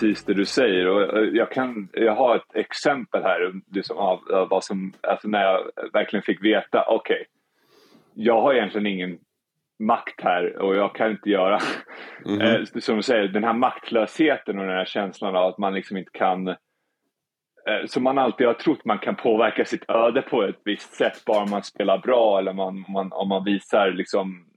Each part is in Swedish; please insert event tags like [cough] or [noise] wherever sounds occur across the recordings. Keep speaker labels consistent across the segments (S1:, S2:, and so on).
S1: precis det du säger. Och jag, kan, jag har ett exempel här liksom av, av vad som, alltså när jag verkligen fick veta, okej, okay, jag har egentligen ingen makt här och jag kan inte göra... [laughs] Mm -hmm. som du säger, den här maktlösheten och den här känslan av att man liksom inte kan... Eh, som man alltid har trott man kan påverka sitt öde på ett visst sätt bara man spelar bra eller man, man, om man visar liksom eh,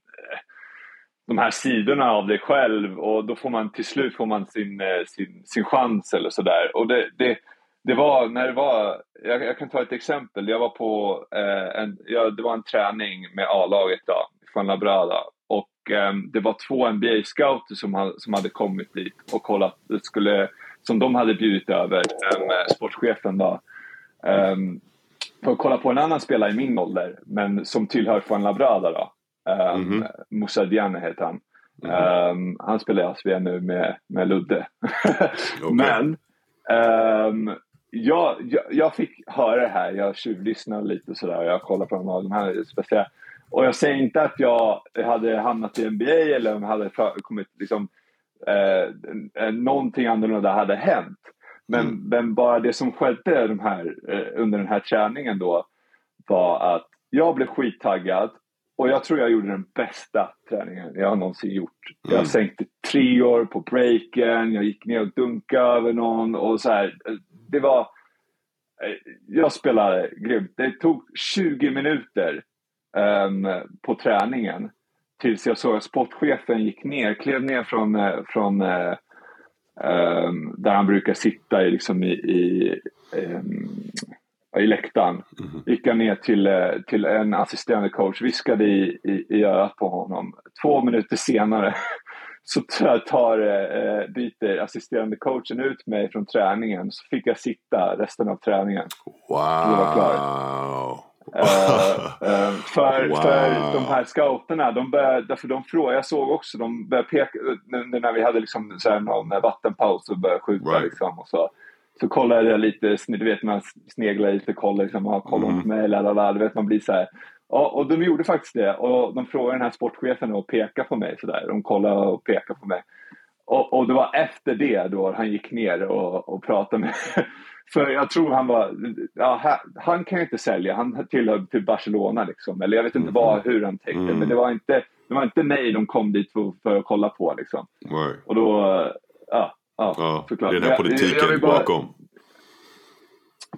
S1: de här sidorna av dig själv och då får man till slut får man sin, eh, sin, sin chans eller sådär. Och det, det, det var när det var, jag, jag, kan ta ett exempel. Jag var på eh, en, ja, det var en träning med A-laget då, från Labrada. Och eh, det var två NBA-scouter som, som hade kommit dit och kollat, skulle, som de hade bjudit över, eh, sportchefen då. Eh, för att kolla på en annan spelare i min ålder, men som tillhör från Labrada då. Um, mm -hmm. Moussa Diane heter han. Mm -hmm. um, han spelar i SVM nu med, med Ludde. [laughs] okay. Men um, jag, jag, jag, fick höra det här, jag tjuvlyssnade lite sådär och jag kollade på de här speciella och jag säger inte att jag hade hamnat i NBA eller om jag hade kommit liksom, eh, någonting annorlunda hade hänt. Men, mm. men bara det som skedde de här, eh, under den här träningen då var att jag blev skittaggad och jag tror jag gjorde den bästa träningen jag någonsin gjort. Mm. Jag sänkte treor på breaken, jag gick ner och dunkade över någon och så här. Det var... Eh, jag spelade grymt. Det tog 20 minuter um, på träningen tills jag såg att sportchefen gick ner, klev ner från, uh, från um, där han brukar sitta i, liksom i, i, um, i läktaren. Mm. Gick han ner till, uh, till en assisterande coach, viskade i, i, i örat på honom. Två minuter senare [laughs] så tar, uh, byter assisterande coachen ut mig från träningen så fick jag sitta resten av träningen.
S2: Wow!
S1: uh, [laughs] för, wow. för de här scouterna, de började, för de frågade, jag såg också, de började peka, när vi hade liksom så här någon vattenpaus och började skjuta right. liksom, och så, så kollade jag lite, du vet man sneglar lite, kollar liksom, ah, kolla mm. på mig, lalala, du vet man blir så här. Ja, och de gjorde faktiskt det och de frågade den här sportchefen och pekade på mig sådär, de kollade och pekade på mig. Och, och, det var efter det då han gick ner och, och pratade med [laughs] för jag tror han var, ja, han kan ju inte sälja, han tillhör till Barcelona liksom. Eller jag vet inte vad, hur han tänkte, mm. men det var inte, det var inte mig de kom dit för, för att kolla på liksom.
S2: Nej.
S1: Och då, ja, ja,
S2: ja såklart. Det är den här politiken jag, jag bara, bakom.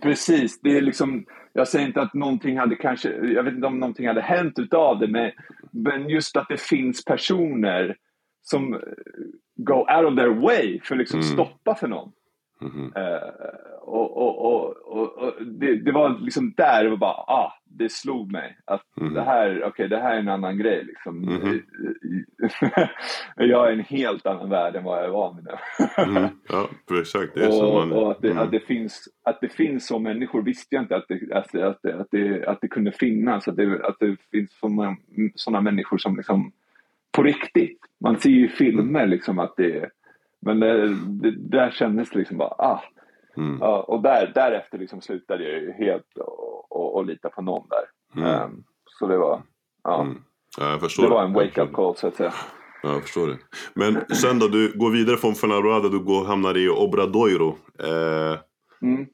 S1: Precis, det är liksom, jag säger inte att någonting hade kanske, jag vet inte om någonting hade hänt utav det, men, men just att det finns personer som go out of their way för att liksom mm. stoppa för någon. Mm. Uh, och, och, och, och det, var liksom där det var bara, ah, det slog mig att mm. det här, okay, det här är en annan grej liksom. Mm. [laughs] jag är en helt annan värld än vad jag är van vid nu.
S2: mm. [laughs] Ja, exakt. Det
S1: är och, och att, det, att, det finns, att det finns så människor visste jag inte att det, att, att, att, det, att det kunde finnas. Att det, att det finns sådana, människor som liksom på riktigt. Man ser ju i filmer liksom att det men det, det, där kändes det liksom bara, ah. Mm. Ja, och där, därefter liksom slutade jag ju helt att lita på någon där. Mm. Um, så det var, ja. Mm.
S2: ja
S1: det var en wake-up call så att säga.
S2: Ja, jag förstår det. Men sen då, du går vidare från Fuenlabrada, du går, hamnar i Obradoiro. Eh, mm.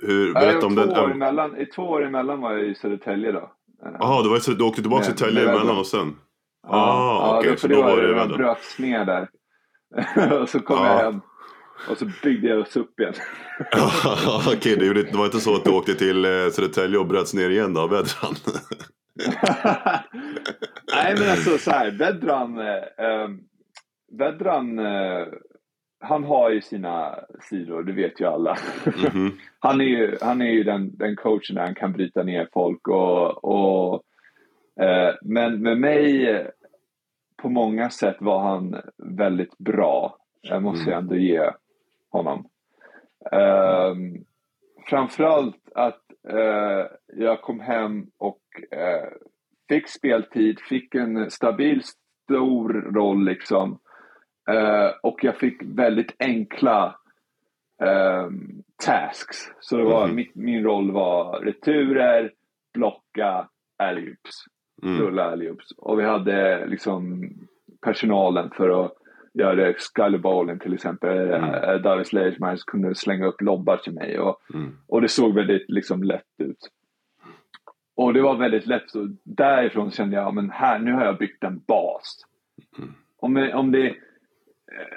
S2: hur, berätta om den.
S1: År emellan, I två år emellan var jag i Södertälje då.
S2: Jaha, du, du åkte tillbaka till Södertälje emellan och sen?
S1: Ja, ah, ja okay, för så det var, det, det bröts ner där. [laughs] och så kom ja. jag hem. Och så byggde jag oss upp igen. [laughs]
S2: Okej, okay, det, det var inte så att du åkte till eh, Södertälje och bröts ner igen då, Vedran? [laughs]
S1: Nej men alltså så här, Vedran, eh, Vedran eh, han har ju sina sidor, det vet ju alla. Mm -hmm. han är ju, han är ju den, den coachen där han kan bryta ner folk och, och eh, men med mig på många sätt var han väldigt bra. Det måste mm. jag ändå ge honom. Um, framförallt att uh, jag kom hem och uh, fick speltid, fick en stabil stor roll liksom. Uh, och jag fick väldigt enkla um, tasks. Så det var, mm. min, min roll var returer, blocka, alley-oops mm. rulla allihop. Och vi hade liksom personalen för att göra skullerbowlen till exempel. Mm. Uh, Davis Leishmans kunde slänga upp lobbar till mig och, mm. och det såg väldigt liksom, lätt ut. Och det var väldigt lätt, så därifrån kände jag, men här, nu har jag byggt en bas. Mm. Om, om det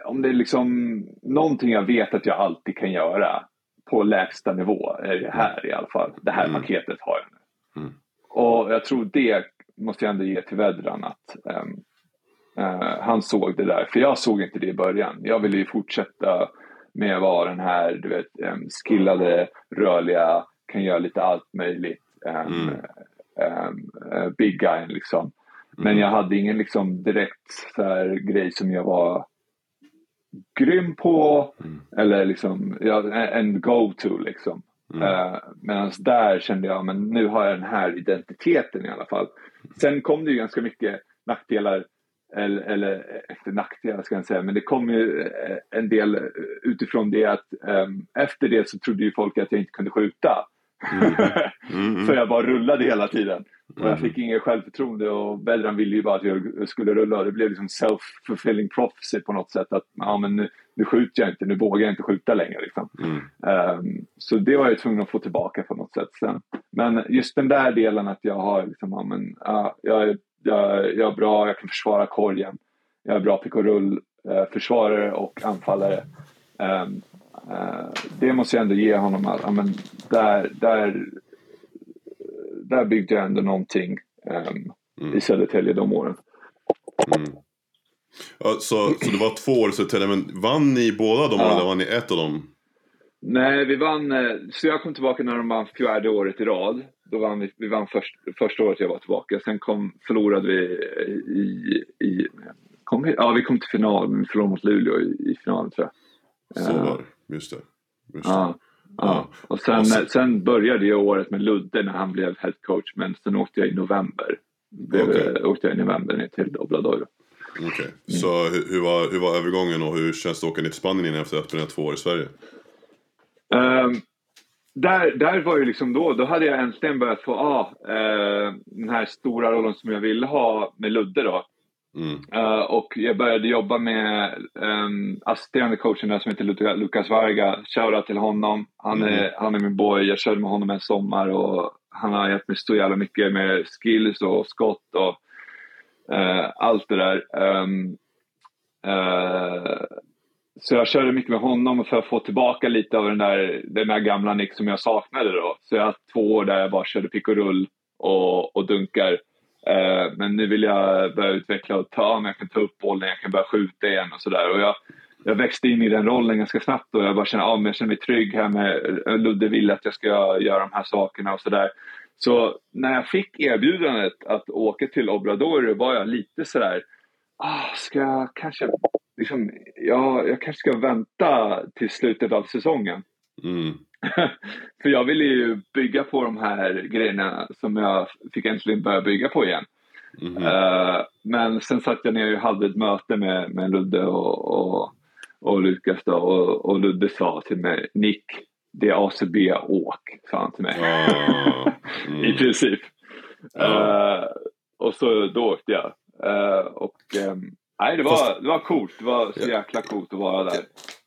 S1: om det är liksom någonting jag vet att jag alltid kan göra på lägsta nivå är det här i alla fall. Det här mm. paketet har jag nu. Mm. Och jag tror det måste jag ändå ge till Vedran att um, uh, han såg det där. För jag såg inte det i början. Jag ville ju fortsätta med att vara den här du vet, um, skillade, rörliga, kan göra lite allt möjligt. Um, mm. uh, big guy liksom. Men mm. jag hade ingen liksom direkt så här, grej som jag var grym på mm. eller liksom ja, en go-to liksom. Mm. Eh, uh, Medan där kände jag, men nu har jag den här identiteten i alla fall. Sen kom det ju ganska mycket nackdelar, eller, eller efter nackdelar ska jag säga, men det kom ju eh, en del utifrån det att um, efter det så trodde ju folk att jag inte kunde skjuta. Mm. Mm. [laughs] För jag bara rullade hela tiden. Och jag fick inget självförtroende och Belran ville ju bara att jag skulle rulla det blev liksom self-fulfilling prophecy på något sätt. Att ja, men nu, nu skjuter jag inte, nu vågar jag inte skjuta längre. Liksom. Mm. Um, så det var jag tvungen att få tillbaka på något sätt sen. Men just den där delen att jag har liksom, ja, men, ja, jag, är, jag, jag är bra, jag kan försvara korgen. Jag är bra pick och rull, uh, försvarare och anfallare. Um, uh, det måste jag ändå ge honom. Att, ja, men där, där där byggde jag ändå någonting um, mm. i Södertälje de åren.
S2: Mm. Ja, så, så det var två år i Södertälje, men vann ni båda de åren eller vann ni ett av dem?
S1: Nej, vi vann, eh, så jag kom tillbaka när de vann fjärde året i rad. Då vann vi, vi vann först, första året jag var tillbaka. Sen kom, förlorade vi i, i kom ja vi kom till final, men vi förlorade mot Luleå i, i finalen tror
S2: jag. Så var det, just det. Just
S1: det. Ja. Ja. Och sen, och sen, sen började jag året med Ludde när han blev head coach men sen åkte jag i november. Blev, okay. Åkte jag i november ner till Obradoiro.
S2: Okej, okay. mm. så hur, var, hur var övergången och hur känns det att åka ner till Spanien efter att ha två år i Sverige?
S1: Um, där, där var ju liksom då, då hade jag äntligen börjat få ah, uh, den här stora rollen som jag ville ha med Ludde då. Mm. Uh, och jag började jobba med um, assisterande coachen där som heter Lukas Varga. Shoutout till honom. Han är, mm. han är min boy. Jag körde med honom en sommar och han har hjälpt mig så jävla mycket med skills och skott och uh, allt det där. Um, uh, så jag körde mycket med honom för att få tillbaka lite av den där, den där gamla Nick som jag saknade då. Så jag har två år där jag bara körde pick och rull och, och dunkar. Eh, men nu vill jag börja utveckla och ta, men jag kan ta upp bollen, jag kan börja skjuta igen och sådär. jag, jag växte in i den rollen ganska snabbt och jag bara kände, ja, men jag känner mig trygg här med eh, Ludde vill att jag ska göra de här sakerna och sådär. Så när jag fick erbjudandet att åka till Obrador var jag lite sådär, ah, ska jag kanske, liksom, ja, jag kanske ska vänta till slutet av säsongen. Mm. [laughs] För jag ville ju bygga på de här grejerna som jag fick äntligen börja bygga på igen. Mm. Uh, men sen satt jag ner och hade ett möte med, med Ludde och, och, och Lukas då, och, och Ludde sa till mig Nick, det är ACB, åk, sa han till mig. Oh. [laughs] Mm. I princip. Uh, och så då åkte jag. Uh, och um, nej, det var, det var coolt. Det var så jäkla coolt att vara där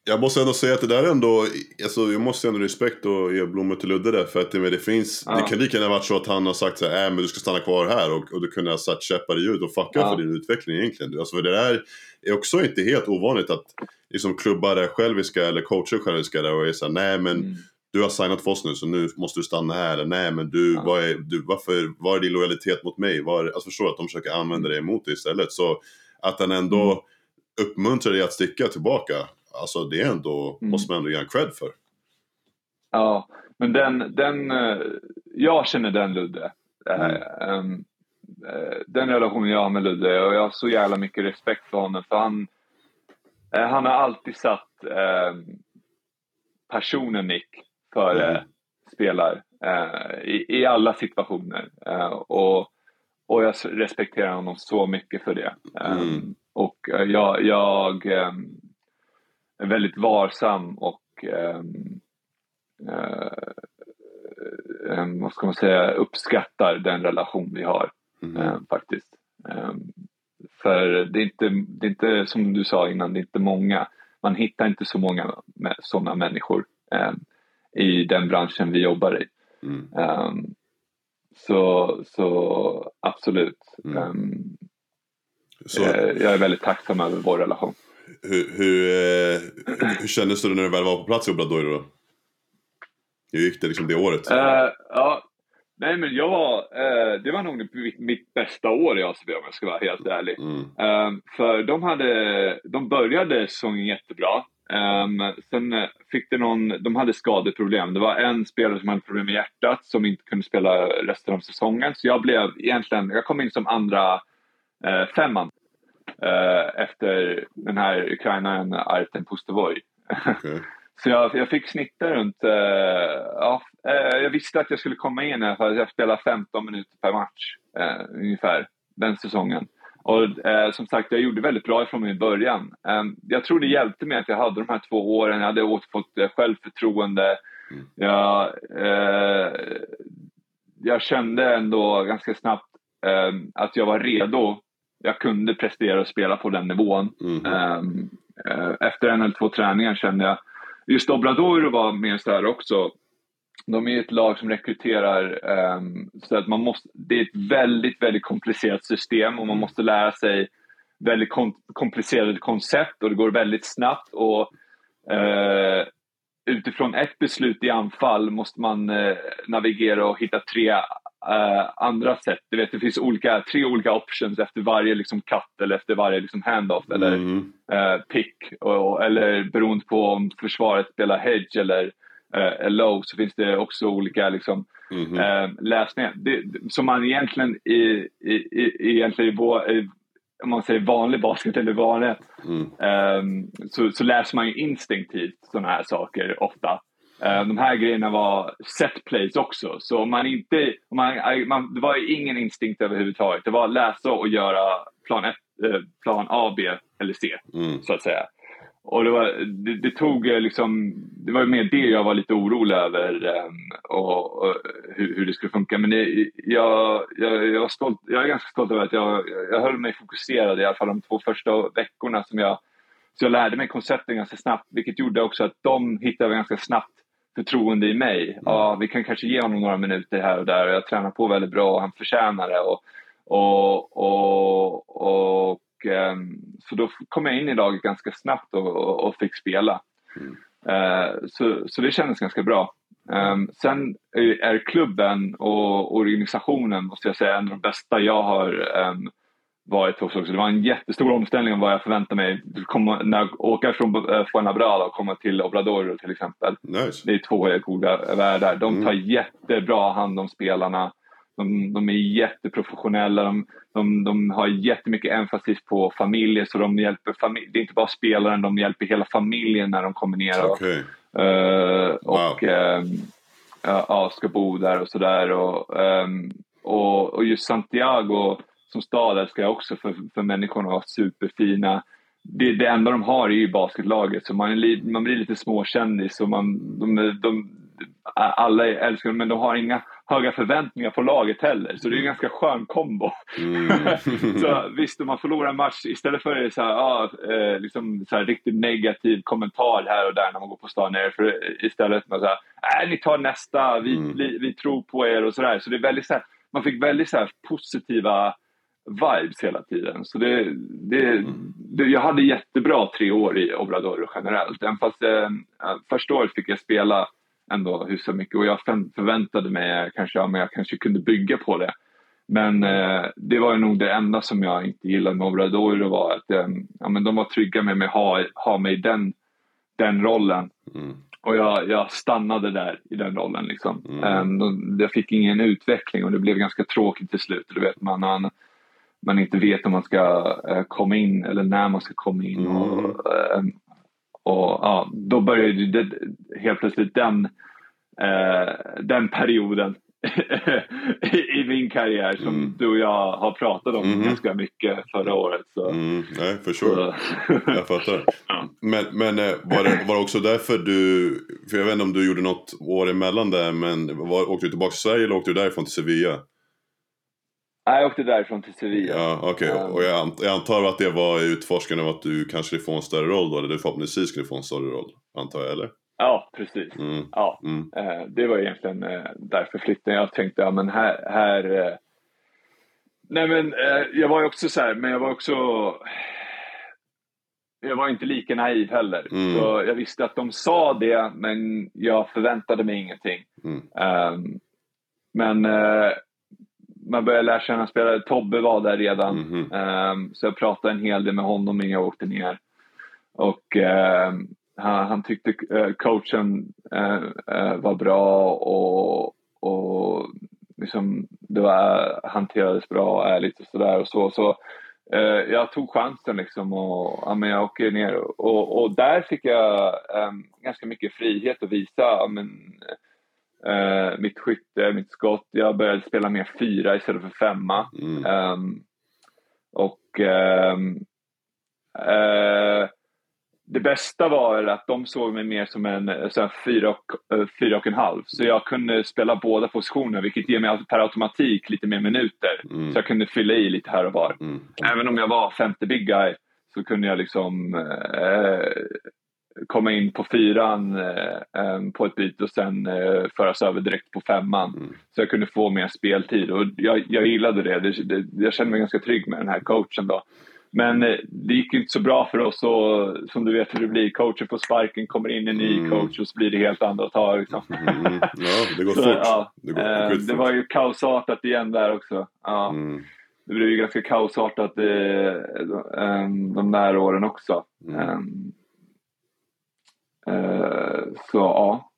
S2: jag måste ändå säga att det där är ändå, alltså, jag måste ändå respekt och ge blommor till Ludde där. För att det, det finns, ja. det kan lika gärna varit så att han har sagt så här, äh, men du ska stanna kvar här. Och, och du kunde ha satt käppar i hjulet och fuckat ja. för din utveckling egentligen. Alltså, för det där är också inte helt ovanligt att liksom, klubbar är själviska eller coacher själviska där och är såhär, nej men mm. du har signat för oss nu så nu måste du stanna här. Eller nej men du, ja. vad är, du varför, vad är din lojalitet mot mig? Var, alltså förstår att de försöker använda det emot dig istället. Så att han ändå mm. uppmuntrar dig att sticka tillbaka alltså det är ändå, mm. måste man ändå ge en cred för.
S1: Ja, men den, den eh, jag känner den Ludde. Eh, mm. Uh, den relationen jag har med Ludde och jag har så jävla mycket respekt för honom för han, han har alltid satt uh, personen Nick före mm. spelar i, i alla situationer. och, och jag respekterar honom så mycket för det. Mm. Och jag, jag väldigt varsam och um, uh, vad ska man säga, uppskattar den relation vi har mm. uh, faktiskt. Um, för det är, inte, det är inte som du sa innan, det är inte många. Man hittar inte så många sådana människor eh, i den branschen vi jobbar i. Mm. Um, så, så absolut. Mm. Um, så, jag, jag är väldigt tacksam över vår relation.
S2: Hur, hur, eh, hur kändes det när du väl var på plats i Obradoiro då? Hur gick det liksom det året?
S1: Uh, ja, nej men jag var, uh, det var nog mitt, bästa år i ACB om jag ska vara helt ärlig. Mm. Uh, för de hade, de började säsongen jättebra. Um, sen fick det någon, de hade skadeproblem. Det var en spelare som hade problem med hjärtat som inte kunde spela resten av säsongen. Så jag blev egentligen, jag kom in som andra uh, femman efter den här ukrainaren Artem Pustovoj. Okay. [laughs] så jag, jag, fick snitta runt, uh, ja, jag visste att jag skulle komma in för jag spelade 15 minuter per match ungefär den säsongen. Och eh, som sagt, jag gjorde väldigt bra ifrån mig i början. Eh, jag tror det hjälpte mig att jag hade de här två åren, jag hade återfått eh, självförtroende. Mm. Jag, eh, jag kände ändå ganska snabbt ehm, att jag var redo. Jag kunde prestera och spela på den nivån. Mm. Eh, efter en eller två träningar kände jag, just Obrador var med så här också, de är ett lag som rekryterar um, så att man måste, det är ett väldigt, väldigt komplicerat system och man måste lära sig väldigt kom, komplicerade koncept och det går väldigt snabbt och uh, utifrån ett beslut i anfall måste man uh, navigera och hitta tre uh, andra sätt. Du vet, det finns olika, tre olika options efter varje liksom, cut eller efter varje liksom, handoff eller mm. pick och, eller beroende på om försvaret spelar hedge eller eh, low så finns det också olika liksom, mm -hmm. eh, läsningar. Det, som man egentligen i, i, i, egentligen i, vår, i om man säger vanlig basket eller vanlig, mm. eh, så, så läser man ju instinktivt sådana här saker ofta. Eh, de här grejerna var set plays också, så om man inte, om man, man, det var ingen instinkt överhuvudtaget. Det var att läsa och göra plan, ett, eh, plan A, B eller C, mm. så att säga. Och det, var, det, det, tog eh, liksom, det var mer det jag var lite orolig över um, och, och hur, hur, det skulle funka. Men det, jag, jag, jag, var stolt, jag är ganska stolt över att jag, jag höll mig fokuserad i alla fall de två första veckorna som jag, så jag lärde mig koncepten ganska snabbt vilket gjorde också att de hittade ganska snabbt förtroende i mig. Mm. Ja, vi kan kanske ge honom några minuter här och där och jag tränar på väldigt bra och han förtjänar det. Och, och, och, och Ehm, så då kom jag in i laget ganska snabbt och, och, och fick spela. Mm. Eh, så, så det kändes ganska bra. Um, sen är klubben och organisationen, måste jag säga, en av de bästa jag har um, varit hos också. Det var en jättestor omställning om vad jag förväntade mig. Komma, när jag åker från uh, Fuenlabrada och kommer till Obrador till exempel.
S2: Nice.
S1: Det är två helt goda världar. De tar mm. jättebra hand om spelarna. De, de är jätteprofessionella, de, de, de har jättemycket emphasis på familjer så de hjälper familj, det är inte bara spelaren, de hjälper hela familjen när de kommer ner och,
S2: okay.
S1: uh, och wow. uh, ska bo där och sådär. Och, um, och, och just Santiago som stad älskar jag också för, för människorna var superfina. Det, det enda de har är ju basketlaget så man, är, man blir lite småkändis och man, de, de, alla älskar dem men de har inga höga förväntningar på laget heller. Så det är en ganska skön kombo. Mm. [laughs] så visst, om man förlorar en match, istället för så här, ah, eh, liksom så här, riktigt negativ kommentar här och där när man går på stan för istället med så här, äh, ni tar nästa, vi, mm. vi, vi, tror på er och sådär. Så det är väldigt så här, man fick väldigt så positiva vibes hela tiden. Så det, det, mm. det, jag hade jättebra tre år i Obrador generellt. Även fast eh, första året fick jag spela ändå hyfsat mycket och jag förväntade mig kanske om jag kanske kunde bygga på det. Men eh, det var nog det enda som jag inte gillade med Obrador var att eh, ja, men de var trygga med mig ha, ha mig i den, den rollen. Mm. Och jag, jag stannade där i den rollen. Liksom. Mm. Um, jag fick ingen utveckling och det blev ganska tråkigt till slut. Du vet, man, man, man inte vet om man ska uh, komma in eller när man ska komma in. Mm. Och, uh, och ja, då började det, helt plötsligt den, eh, den perioden [laughs] i min karriär som mm. du och jag har pratat om mm. ganska mycket förra året. Så.
S2: Mm. Nej, för sure. [laughs] jag fattar. [laughs] ja. Men, men eh, var, det, var det också därför du, för jag vet inte om du gjorde något år emellan där, men var, åkte du tillbaka till Sverige eller åkte du därifrån till Sevilla?
S1: Nej, jag åkte därifrån till Sevilla.
S2: Ja. Okay. Um, och jag, ant jag, antar att det var utforskande av att du kanske skulle få en större roll då, eller du förhoppningsvis skulle få en större roll, antar jag, eller?
S1: Ja, precis. Mm. Ja, mm. Eh, det var egentligen eh, därför flyttade. Jag tänkte, ja men här, här eh, Nej men eh, jag var ju också så här, men jag var också jag var inte lika naiv heller. Mm. Så jag visste att de sa det, men jag förväntade mig ingenting. Um, men uh, man började lära känna spelare. Tobbe var där redan, mm. um, så jag pratade en hel del med honom innan jag åkte ner. Och uh, han, han, tyckte uh, coachen uh, var bra och, och liksom, det var, hanterades bra och ärligt och sådär. Och så, så jag tog chansen liksom och ja, men jag åker ner och, och där fick jag eh, ganska mycket frihet att visa ja, men, eh, mitt skytte, mitt skott. Jag började spela mer fyra istället för femma. Mm. Ehm, och ehm, eh, det bästa var att de såg mig mer som en eh, så här, fyra, och, uh, fyra och en halv. Så jag kunde spela båda positioner vilket ger mig per automatik lite mer minuter. Mm. Så jag kunde fylla i lite här och var. Mm. Även om jag var femte big guy så kunde jag liksom uh, komma in på fyran uh, på ett byte och sen föras över direkt på femman. Mm. Så jag kunde få mer speltid och jag, jag gillade det. Det, det. Jag kände mig ganska trygg med den här coachen då. Men eh, det gick inte så bra för oss och som du vet hur det blir. Coachen får sparken, kommer in en ny mm. coach och så blir det helt andra tag. Liksom. [laughs]
S2: Mm. Ja, det går [laughs] så, fort. Ja,
S1: det, går, det, eh, det var ju kaosartat igen där också. Ja. Mm. Det blev ju ganska kaosartat eh, eh, de där åren också. Uh, så ja.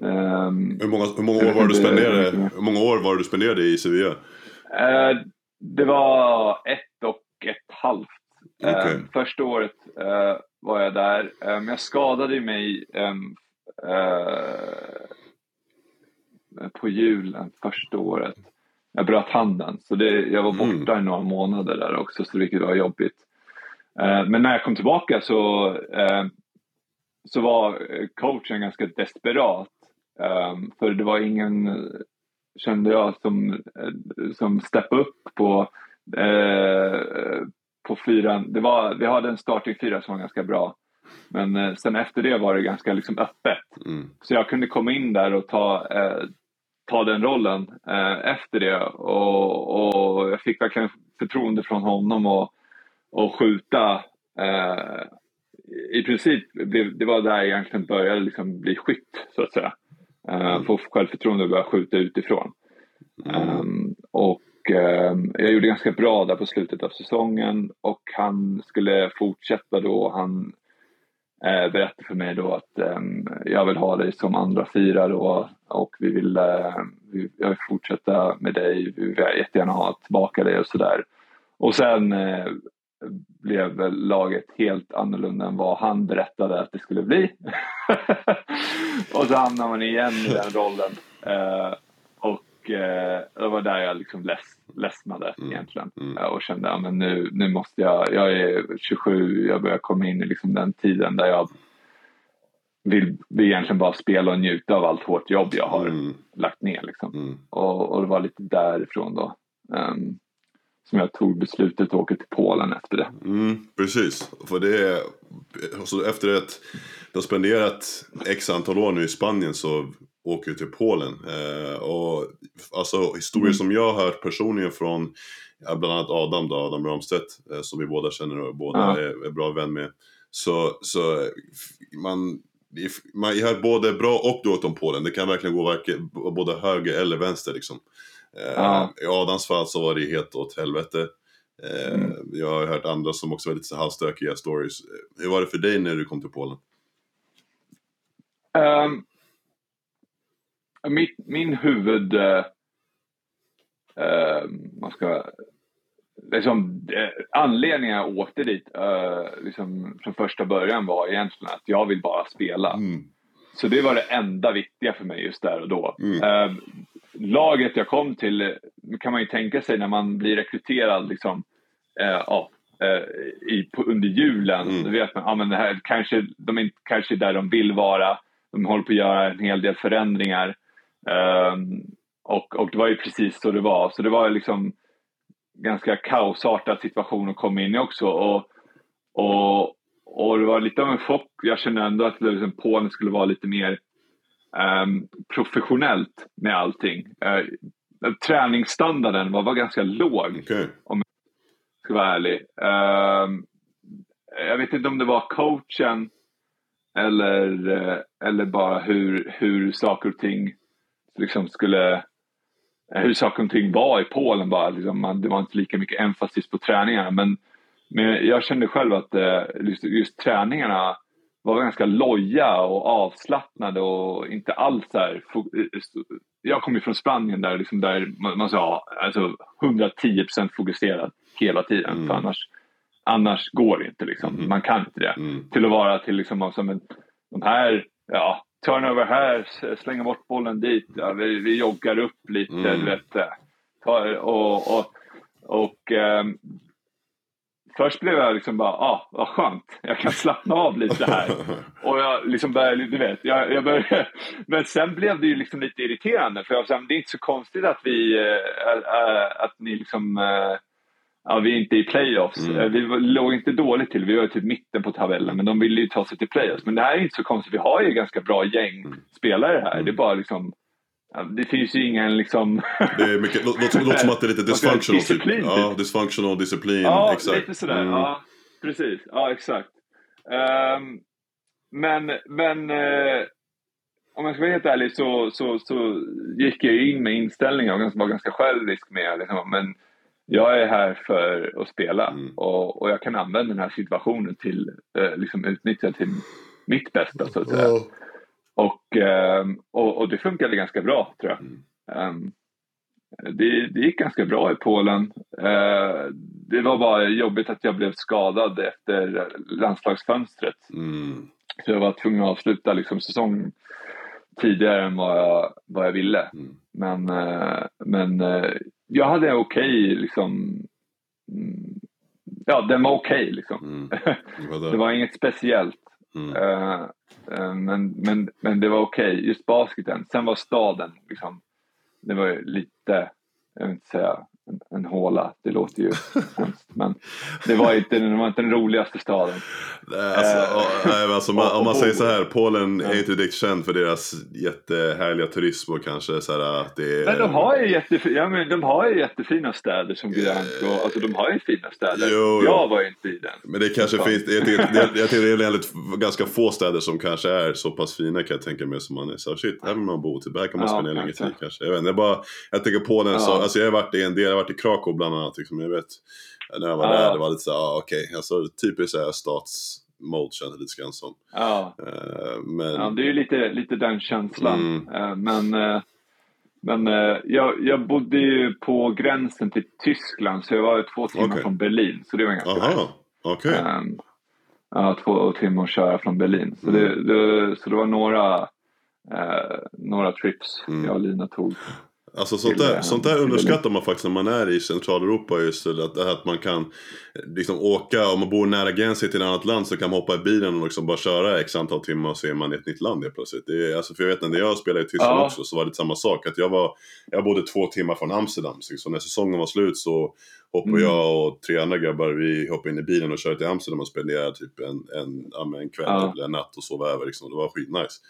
S1: Um,
S2: hur, många, hur, många år var du spenderade, hur många år var du spenderade i Sevilla?
S1: Uh, det var ett och ett halvt Okay. Um, första året var jag där. Um, jag skadade mig uh, på julen första året. Jag bröt handen, så det, jag var mm. borta mm. i några månader där också, så vilket var jobbigt. Men när jag kom tillbaka så, så var coachen ganska desperat. för det var ingen, kände jag, som, som steppade upp på på fyran, det var, vi hade en starting fyra som var ganska bra. Men eh, sen efter det var det ganska liksom öppet. Mm. Så jag kunde komma in där och ta, eh, ta den rollen eh, efter det. Och, och jag fick verkligen förtroende från honom och, och skjuta. Eh, I princip, blev, det var där jag egentligen började liksom bli skytt så att säga. Mm. Få självförtroende och börja skjuta utifrån. Mm. Um, och eh, jag gjorde ganska bra där på slutet av säsongen och han skulle fortsätta då. Han eh, berättade för mig då att eh, jag vill ha dig som andra fyra då och vi vill, eh, vi, jag vill fortsätta med dig. Vi vill jättegärna ha tillbaka dig och sådär. Och sen blev laget helt annorlunda än vad han berättade att det skulle bli. [laughs] och så hamnar man igen i den rollen. Eh, och eh, det var där jag liksom less, ledsnade mm. egentligen mm. och kände att ja, nu, nu måste jag, jag är 27, jag börjar komma in i liksom den tiden där jag vill, vill egentligen bara spela och njuta av allt hårt jobb jag har mm. lagt ner. Liksom. Mm. Och, och, det var lite därifrån då um, som jag tog beslutet att åka till Polen efter det.
S2: Mm, precis, för det är, så efter att du har spenderat x antal år nu i Spanien så åker till Polen. Eh, och alltså historier mm. som jag har hört personligen från bland annat Adam då, Adam Ramstedt, eh, som vi båda känner och båda ja. är, är, bra vän med. Så, så man, man, jag har både bra och dåligt om Polen. Det kan verkligen gå varken, både höger eller vänster liksom. Eh, ja. I Adams fall så var det helt åt helvete. Eh, mm. Jag har hört andra som också var lite halvstökiga stories. Hur var det för dig när du kom till Polen?
S1: Um, mitt, min huvud... Uh, uh, man ska... Liksom, uh, anledningen jag åkte dit uh, liksom, från första början var egentligen att jag vill bara spela. Mm. Så det var det enda viktiga för mig just där och då. Mm. Laget jag kom till kan man ju tänka sig när man blir rekryterad liksom, ja, i, på, under julen. Mm. Då vet man, ja, men det här, kanske, de är inte kanske där de vill vara. De håller på att göra en hel del förändringar. Um, och, och det var ju precis så det var. Så det var liksom ganska kaosartad situation att komma in i också. Och, och, och det var lite av en chock. Jag kände ändå att liksom, Polen skulle vara lite mer professionellt med allting. Uh, träningsstandarden var, var ganska låg,
S2: okay.
S1: om jag ska vara ärlig. Uh, jag vet inte om det var coachen eller, uh, eller bara hur, hur saker och ting liksom skulle hur saker och ting var i Polen bara. Liksom, man, det var inte lika mycket emphasis på träningarna. Men, men jag kände själv att uh, just, just träningarna var ganska loja och avslappnade och inte alls så här, Jag kommer från Spanien där, liksom där man, sa alltså 110% fokuserad hela tiden. Mm. För annars, annars går det inte. Liksom. Mm. Man kan inte det. Mm. Till att vara till liksom, som en, de här, ja, turnover här, slänga bort bollen dit. Ja, vi, vi joggar upp lite, mm. vet. Ta, och, och, och um, först blev jag liksom bara, ah, vad skönt, jag kan slappna av lite här. [laughs] och jag liksom började, du vet, jag, jag började, [laughs] men sen blev det ju liksom lite irriterande för jag, det är inte så konstigt att vi, äh, att ni liksom, äh, ja vi är inte i playoffs. Mm. Vi låg inte dåligt till, vi var typ mitten på tabellen men de ville ju ta sig till playoffs. Men det här är inte så konstigt, vi har ju ganska bra gäng mm. spelare här. Mm. Det är bara liksom det finns ju ingen liksom...
S2: det är mycket, låter, låter som att det är lite [laughs] dysfunctional. Disciplin, typ. Ja, dysfunctional disciplin.
S1: Ja,
S2: exakt.
S1: lite sådär. Mm. Ja, precis. Ja, exakt. Um, men, men uh, om jag ska vara helt ärlig så, så, så gick jag in med inställningen och var ganska självisk med liksom, men jag är här för att spela mm. och, och jag kan använda den här situationen till, uh, liksom utnyttja till mitt bästa så att säga. Oh. Och, ehm, och, och, det funkade ganska bra tror jag. Mm. Um, det, det, gick ganska bra i Polen. Uh, det var bara jobbigt att jag blev skadad efter landslagsfönstret. Mm. Så jag var tvungen att avsluta liksom, säsongen tidigare än vad jag, vad jag ville. Mm. Men, uh, men uh, jag hade okej okay, liksom, mm, ja den var okej okay, liksom. Mm. [laughs] Det, det var inget speciellt. Mm. Uh, men, men, men det var okej, okay. just basketen. Sen var staden liksom, det var lite, jag vill inte säga en, en håla. Det låter ju [laughs] hemskt. Men det var, inte, det var inte den roligaste staden.
S2: Alltså, äh, alltså, man, om man säger så här, Polen ja. är inte direkt känd för deras jättehärliga turism och kanske så här att det är...
S1: Men de har ju, jättefina, ja, men de har ju jättefina städer som Gdansk och alltså de har ju fina städer. Jo, jag var ju inte i den.
S2: Men det kanske så. finns, jag, jag, [laughs] jag, jag tycker det är ganska få städer som kanske är så pass fina kan jag tänka mig som man är så shit, här vill man bo, typ, här kan man ja, spendera längre tid kanske. Jag vet inte, jag, bara, jag tänker Polen ja. så, alltså jag har varit i en del, jag har varit i Krakow bland annat, liksom, jag vet när jag var ja. där, det var lite såhär, ah, okej, okay. alltså typiskt såhär stats mode kändes lite grann som.
S1: Ja. Uh, men... ja, det är ju lite, lite den känslan. Mm. Uh, men uh, men jag, jag bodde ju på gränsen till Tyskland så jag var två timmar okay. från Berlin. Så det var ganska
S2: Aha. Okay. Um,
S1: ja, två timmar att köra från Berlin. Så, mm. det, det, så det var några, några trips mm. jag och Lina tog.
S2: Alltså sånt där, sånt där underskattar man faktiskt när man är i Centraleuropa just att, att man kan liksom åka, om man bor nära gränsen till ett annat land så kan man hoppa i bilen och liksom bara köra x antal timmar och så är man i ett nytt land helt plötsligt. Det är, alltså för jag vet när jag spelade i Tyskland ja. också så var det samma sak. Att jag, var, jag bodde två timmar från Amsterdam. Så när säsongen var slut så hoppade mm. jag och tre andra grabbar, vi hoppade in i bilen och körde till Amsterdam och spenderade typ en, en, en kväll ja. eller en natt och sova över. Liksom. Det var skitnice.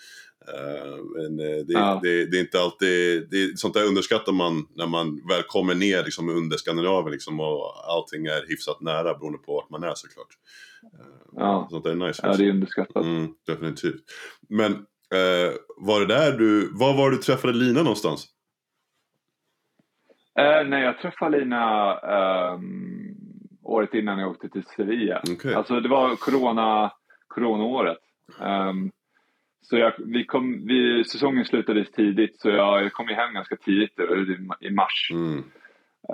S2: Uh, men uh, det, ja. det, det, är inte alltid, det, sånt där underskattar man när man väl kommer ner liksom, under Skandinavien liksom, och allting är hyfsat nära beroende på vart man är såklart. Uh,
S1: ja.
S2: Sånt där är nice.
S1: Ja, det är underskattat.
S2: Mm, definitivt. Men var det där du, var var du träffade Lina någonstans?
S1: nej, jag träffade Lina um, året innan jag åkte till Sevilla. Okay. Alltså det var corona, coronaåret. Um, så jag, vi kom, vi, säsongen slutade tidigt så jag, jag kom ju hem ganska tidigt i, mars. Mm.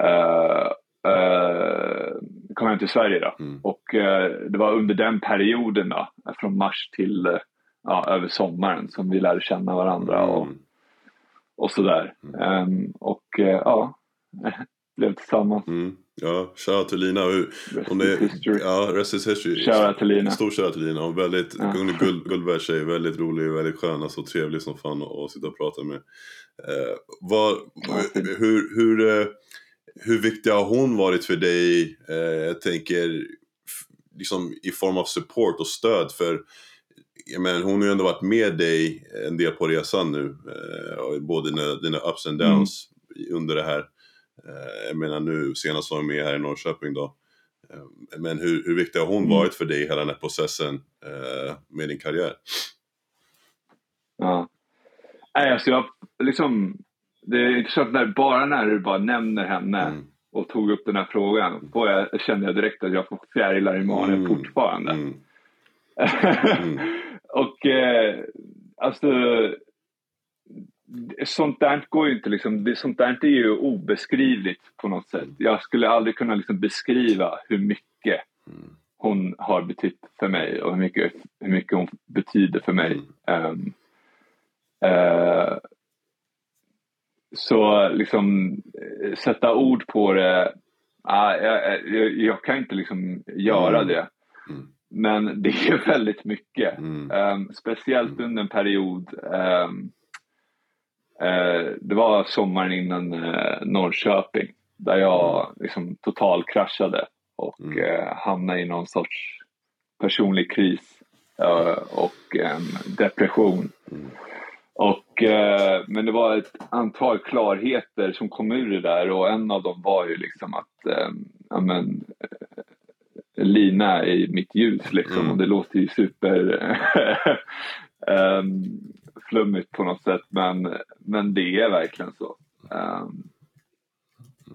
S1: Uh, uh, kom hem till Sverige då. Mm. Och uh, det var under den perioden då, från mars till ja, över sommaren som vi lärde känna varandra och, mm. och sådär. Um, och ja, [laughs] blev tillsammans.
S2: Mm. Ja, shoutout till Lina. Hon är, ja, rest is history.
S1: Shoutout till Lina.
S2: Stor shoutout till Lina. Hon är väldigt, ja. guld värd tjej. Väldigt rolig, väldigt skön. Alltså trevlig som fan att sitta och prata med. Eh, vad, hur, hur, eh, hur viktig har hon varit för dig? Eh, jag tänker liksom i form av support och stöd för menar, hon har ju ändå varit med dig en del på resan nu. Eh, både dina, dina ups and downs mm. under det här. Eh, jag menar nu senast var hon med här i Norrköping då. Eh, men hur, hur viktig har hon mm. varit för dig hela den här processen eh, med din karriär?
S1: Ja. Nej, alltså jag liksom... Det är intressant när, bara när du bara nämner henne mm. och tog upp den här frågan, då jag, kände jag direkt att jag får fjärilar i magen mm. fortfarande. Mm. [laughs] mm. och eh, alltså sånt där går ju inte liksom, det, sånt där är ju obeskrivligt på något sätt. Jag skulle aldrig kunna liksom beskriva hur mycket hon har betytt för mig och hur mycket, hur mycket hon betyder för mig. Um, uh, så liksom sätta ord på det, uh, jag, jag, jag, kan inte liksom göra mm. det. Mm. Men det är väldigt mycket. Mm. Um, speciellt mm. under en period um, det var sommaren innan uh, Norrköping där jag mm. liksom total kraschade och mm. uh, hamnade i någon sorts personlig kris och depression. Mm. Och, men det var ett antal klarheter som kom ur det där och en av dem var ju liksom att ja, men, lina i mitt ljus liksom mm. och det låter ju super [laughs] um, flummigt på något sätt men, men det är verkligen så. Um,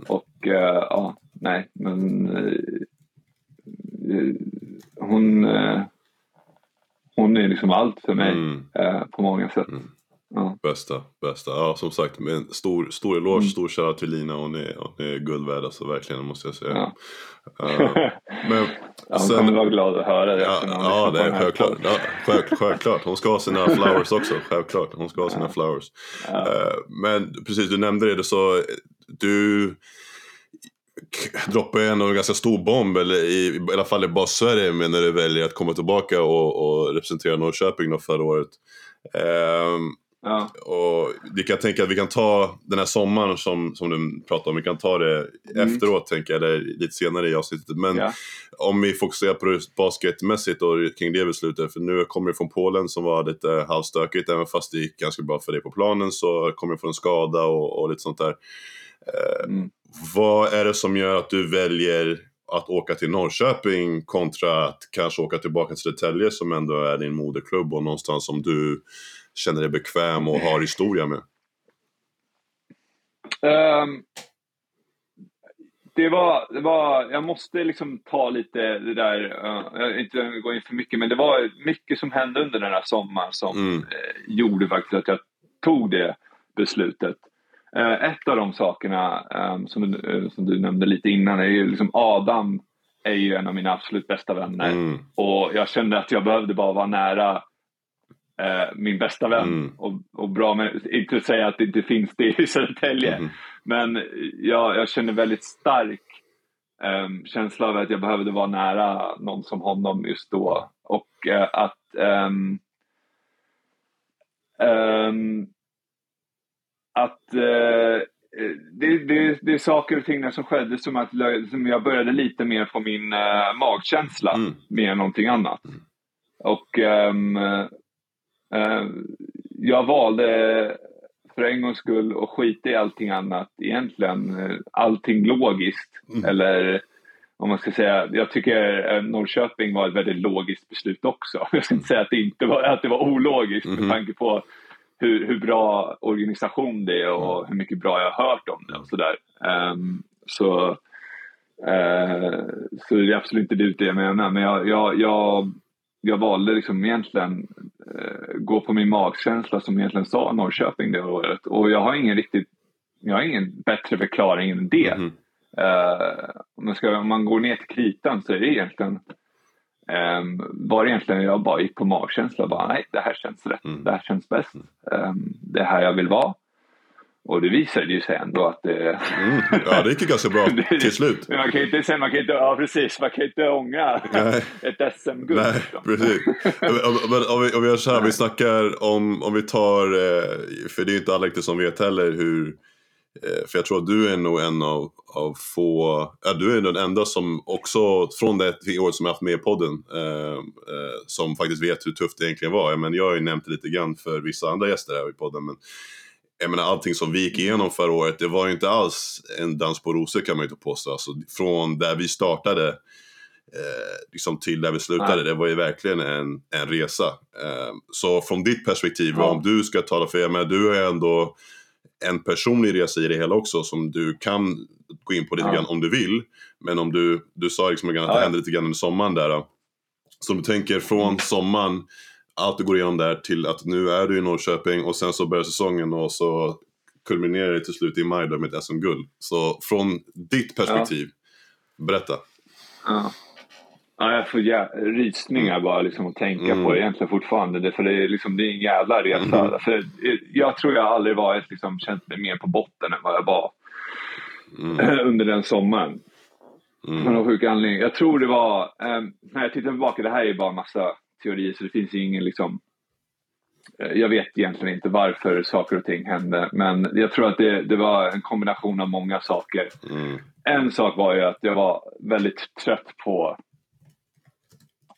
S1: och uh, ja, nej men uh, hon, uh, hon är liksom allt för mig mm. på många sätt. Mm.
S2: Ja. Bästa, bästa. Ja som sagt, en stor, stor eloge, mm. stor shoutout till Lina. Hon är, hon är guld värd alltså, verkligen måste jag säga. Ja. Uh,
S1: men, [laughs] ja, hon sen, kommer vara glad att höra det.
S2: Ja, ja det är självklart. Ja, själv, självklart. Hon ska ha sina [laughs] flowers också. Självklart. Hon ska ha sina flowers. Uh, men precis, du nämnde det. Du sa, du droppar ju ändå en ganska stor bomb, eller i, i alla fall i bas-Sverige, när du väljer att komma tillbaka och, och representera Norrköping då förra året. Um, Ja. Och vi kan tänka att vi kan ta den här sommaren som, som du pratar om, vi kan ta det mm. efteråt tänker jag, eller lite senare i avsnittet. Men ja. om vi fokuserar på det basketmässigt och kring det beslutet, för nu kommer du från Polen som var lite halvstökigt, även fast det gick ganska bra för dig på planen så kommer du från skada och, och lite sånt där. Eh, mm. Vad är det som gör att du väljer att åka till Norrköping kontra att kanske åka tillbaka till Södertälje som ändå är din moderklubb och någonstans som du känner dig bekväm och har historia med?
S1: Um, det, var, det var, jag måste liksom ta lite det där, uh, jag inte gå in för mycket, men det var mycket som hände under den här sommaren som mm. uh, gjorde faktiskt att jag tog det beslutet. Uh, ett av de sakerna um, som, som du nämnde lite innan är ju liksom Adam är ju en av mina absolut bästa vänner mm. och jag kände att jag behövde bara vara nära eh, min bästa vän. Mm. Och, och bra med, inte att säga att det inte finns det i Södertälje, mm. men jag, jag känner väldigt stark eh, känsla av att jag behövde vara nära någon som honom just då. Och eh, att um, um, att uh, det, det, det är saker och ting som skedde som att som jag började lite mer få min uh, magkänsla mm. mer än någonting annat. Mm. Och Eh, jag valde för en gångs skull att skita i allting annat egentligen. Eh, allting logiskt. Mm. Eller om man ska säga, jag tycker eh, Norrköping var ett väldigt logiskt beslut också. [laughs] Jag ska inte säga att det, inte var, att det var ologiskt mm. med tanke på hur, hur bra organisation det är och mm. hur mycket bra jag har hört om det och sådär. Um, så, uh, så det är absolut inte det jag menar. Men jag, jag, jag jag valde liksom egentligen eh, gå på min magkänsla som egentligen sa Norrköping det året. Och jag har ingen riktigt, jag har ingen bättre förklaring än det. Mm. Eh, om, man ska, om man går ner till kritan så är det egentligen eh, var egentligen jag bara gick på magkänsla. Bara, nej, det här känns rätt. Mm. Det här känns bäst. Eh, det är här jag vill vara. Och det visade ju sig ändå att det...
S2: Mm, ja, det gick ju ganska bra [laughs] till slut.
S1: Men man kan inte säga, man kan inte, ja precis, man kan inte ångra [laughs] ett SM-guld.
S2: Nej, liksom. precis. Men om vi, om vi gör så här, vi snackar om, om vi tar, eh, för det är ju inte alla riktigt som vet heller hur Eh, för jag tror att du är nog en av, av få, ja, du är den enda som också från det året som jag haft med i podden eh, eh, som faktiskt vet hur tufft det egentligen var. Men jag har ju nämnt det lite grann för vissa andra gäster här i podden. Men jag menar allting som vi gick igenom förra året, det var ju inte alls en dans på rosor kan man ju inte påstå. Alltså, från där vi startade eh, liksom till där vi slutade, Nej. det var ju verkligen en, en resa. Eh, så från ditt perspektiv, ja. om du ska tala för, jag menar du är ändå en personlig resa i det hela också som du kan gå in på lite ja. grann om du vill. Men om du, du sa liksom att det ja. hände lite grann under sommaren där. Så om du tänker från mm. sommaren, allt du går igenom där till att nu är du i Norrköping och sen så börjar säsongen och så kulminerar det till slut i maj då med ett SM-guld. Så från ditt perspektiv, ja. berätta.
S1: Ja. Ja, jag får jä- rysningar mm. bara liksom att tänka mm. på det egentligen fortfarande. Det, för det är, liksom, det är en jävla resa. Mm. För jag tror jag aldrig varit, liksom, känt mig mer på botten än vad jag var mm. [clears throat] under den sommaren. Mm. Av någon sjuk anledning. Jag tror det var, eh, när jag tittar tillbaka, det här är bara en massa teorier så det finns ju ingen liksom eh, jag vet egentligen inte varför saker och ting hände men jag tror att det, det var en kombination av många saker. Mm. En sak var ju att jag var väldigt trött på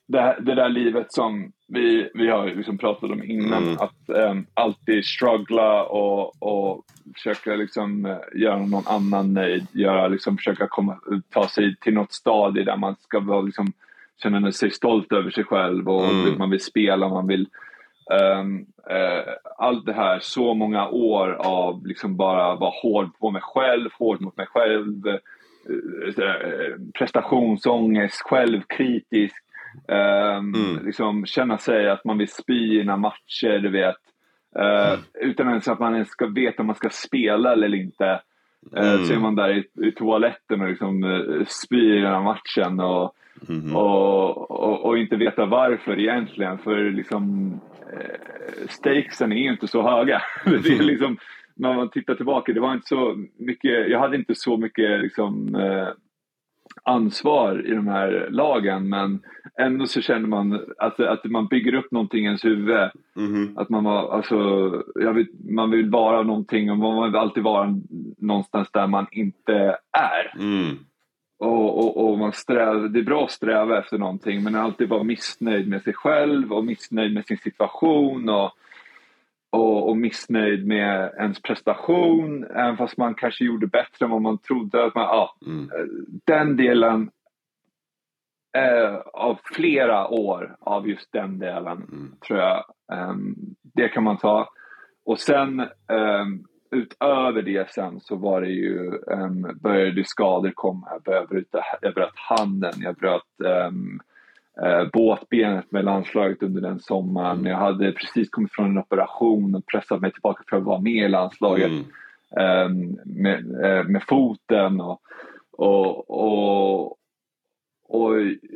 S1: det, det där livet som vi, vi har liksom pratat om innan. Mm. Att um, alltid struggla och, och försöka liksom, uh, göra någon annan nöjd. Göra, liksom, försöka komma, ta sig till något stadie där man ska vara, liksom, känna sig stolt över sig själv och mm. man vill spela, man vill um, uh, allt det här, så många år av liksom bara vara hård på mig själv, hård mot mig själv, uh, prestationsångest, självkritisk Um, mm. liksom känna sig att man vill spy innan matcher, du vet. Mm. Utan ens att man ens ska veta om man ska spela eller inte. Mm. Så är man där i, i toaletten och liksom, spyr innan matchen. Och, mm. och, och, och, inte veta varför egentligen. För liksom, uh, stakesen är ju inte så höga. [laughs] det är mm. liksom, när man tittar tillbaka, det var inte så mycket, jag hade inte så mycket liksom, ansvar i de här lagen men ändå så känner man att, att man bygger upp någonting i ens huvud. Mm. Att man, var, alltså, vill, man vill vara någonting och man vill alltid vara någonstans där man inte är. Mm. Och, och, och, man sträv, det är bra att sträva efter någonting men alltid vara missnöjd med sig själv och missnöjd med sin situation. och och, och missnöjd med ens prestation, även fast man kanske gjorde bättre än vad man trodde. Att man, ja, mm. Den delen eh, av flera år av just den delen mm. tror jag. Um, det kan man ta. Och sen um, utöver det sen så var det ju, um, började skador komma. Jag, började bryta, jag bröt handen, jag bröt um, eh, båtbenet med landslaget under den sommaren. Mm. Jag hade precis kommit från en operation och pressat mig tillbaka för att vara med i landslaget mm. eh, med, eh, med foten. Och, och, och, och,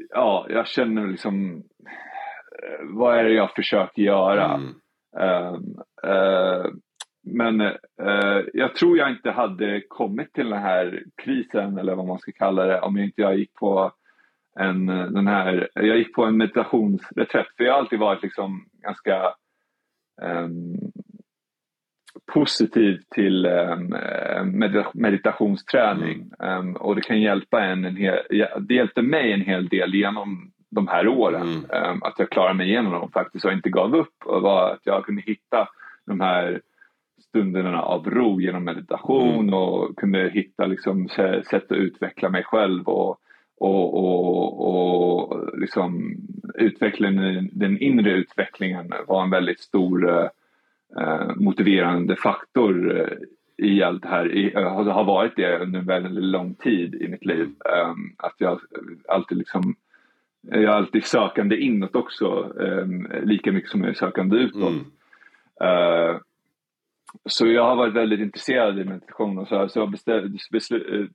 S1: ja, jag känner liksom, eh, vad är det jag försöker göra? Mm. Ehm, eh, men eh, jag tror jag inte hade kommit till den här krisen eller vad man ska kalla det om inte jag gick på en, den här, jag gick på en meditationsreträtt för jag har alltid varit liksom ganska um, positiv till um, meditationsträning um, och det kan hjälpa en, en hel, det hjälpte mig en hel del genom de här åren. Mm. att jag klarade mig igenom dem faktiskt och inte gav upp och var att jag kunde hitta de här stunderna av ro genom meditation mm. och kunde hitta liksom sätt att utveckla mig själv och och, och, och liksom utvecklingen, den inre utvecklingen var en väldigt stor eh, motiverande faktor eh, i allt det här. I, har varit det under en väldigt lång tid i mitt liv. Um, att jag alltid liksom jag är alltid sökande inåt också, um, lika mycket som jag är sökande utåt. Mm. Uh, så jag har varit väldigt intresserad i meditation och så, så jag bestäm, beslu, eh,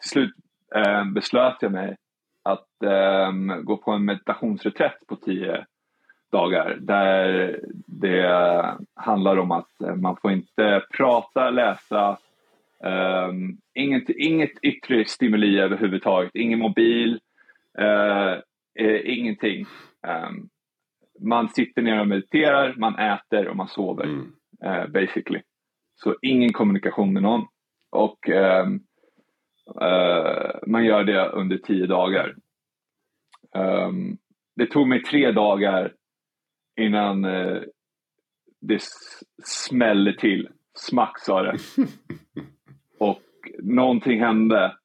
S1: till slut eh, beslöt jag mig att eh, gå på en meditationsreträtt på tio dagar där det handlar om att man får inte prata, läsa, eh, inget, inget yttre stimuli överhuvudtaget, ingen mobil, eh, eh ingenting. Ehm, man sitter ner och mediterar, man äter och man sover mm uh, basically. Så ingen kommunikation med någon. och um, uh, man gör det under tio dagar. Um, det tog mig tre dagar innan uh, det smällde till. Smack sa det. [laughs] och någonting hände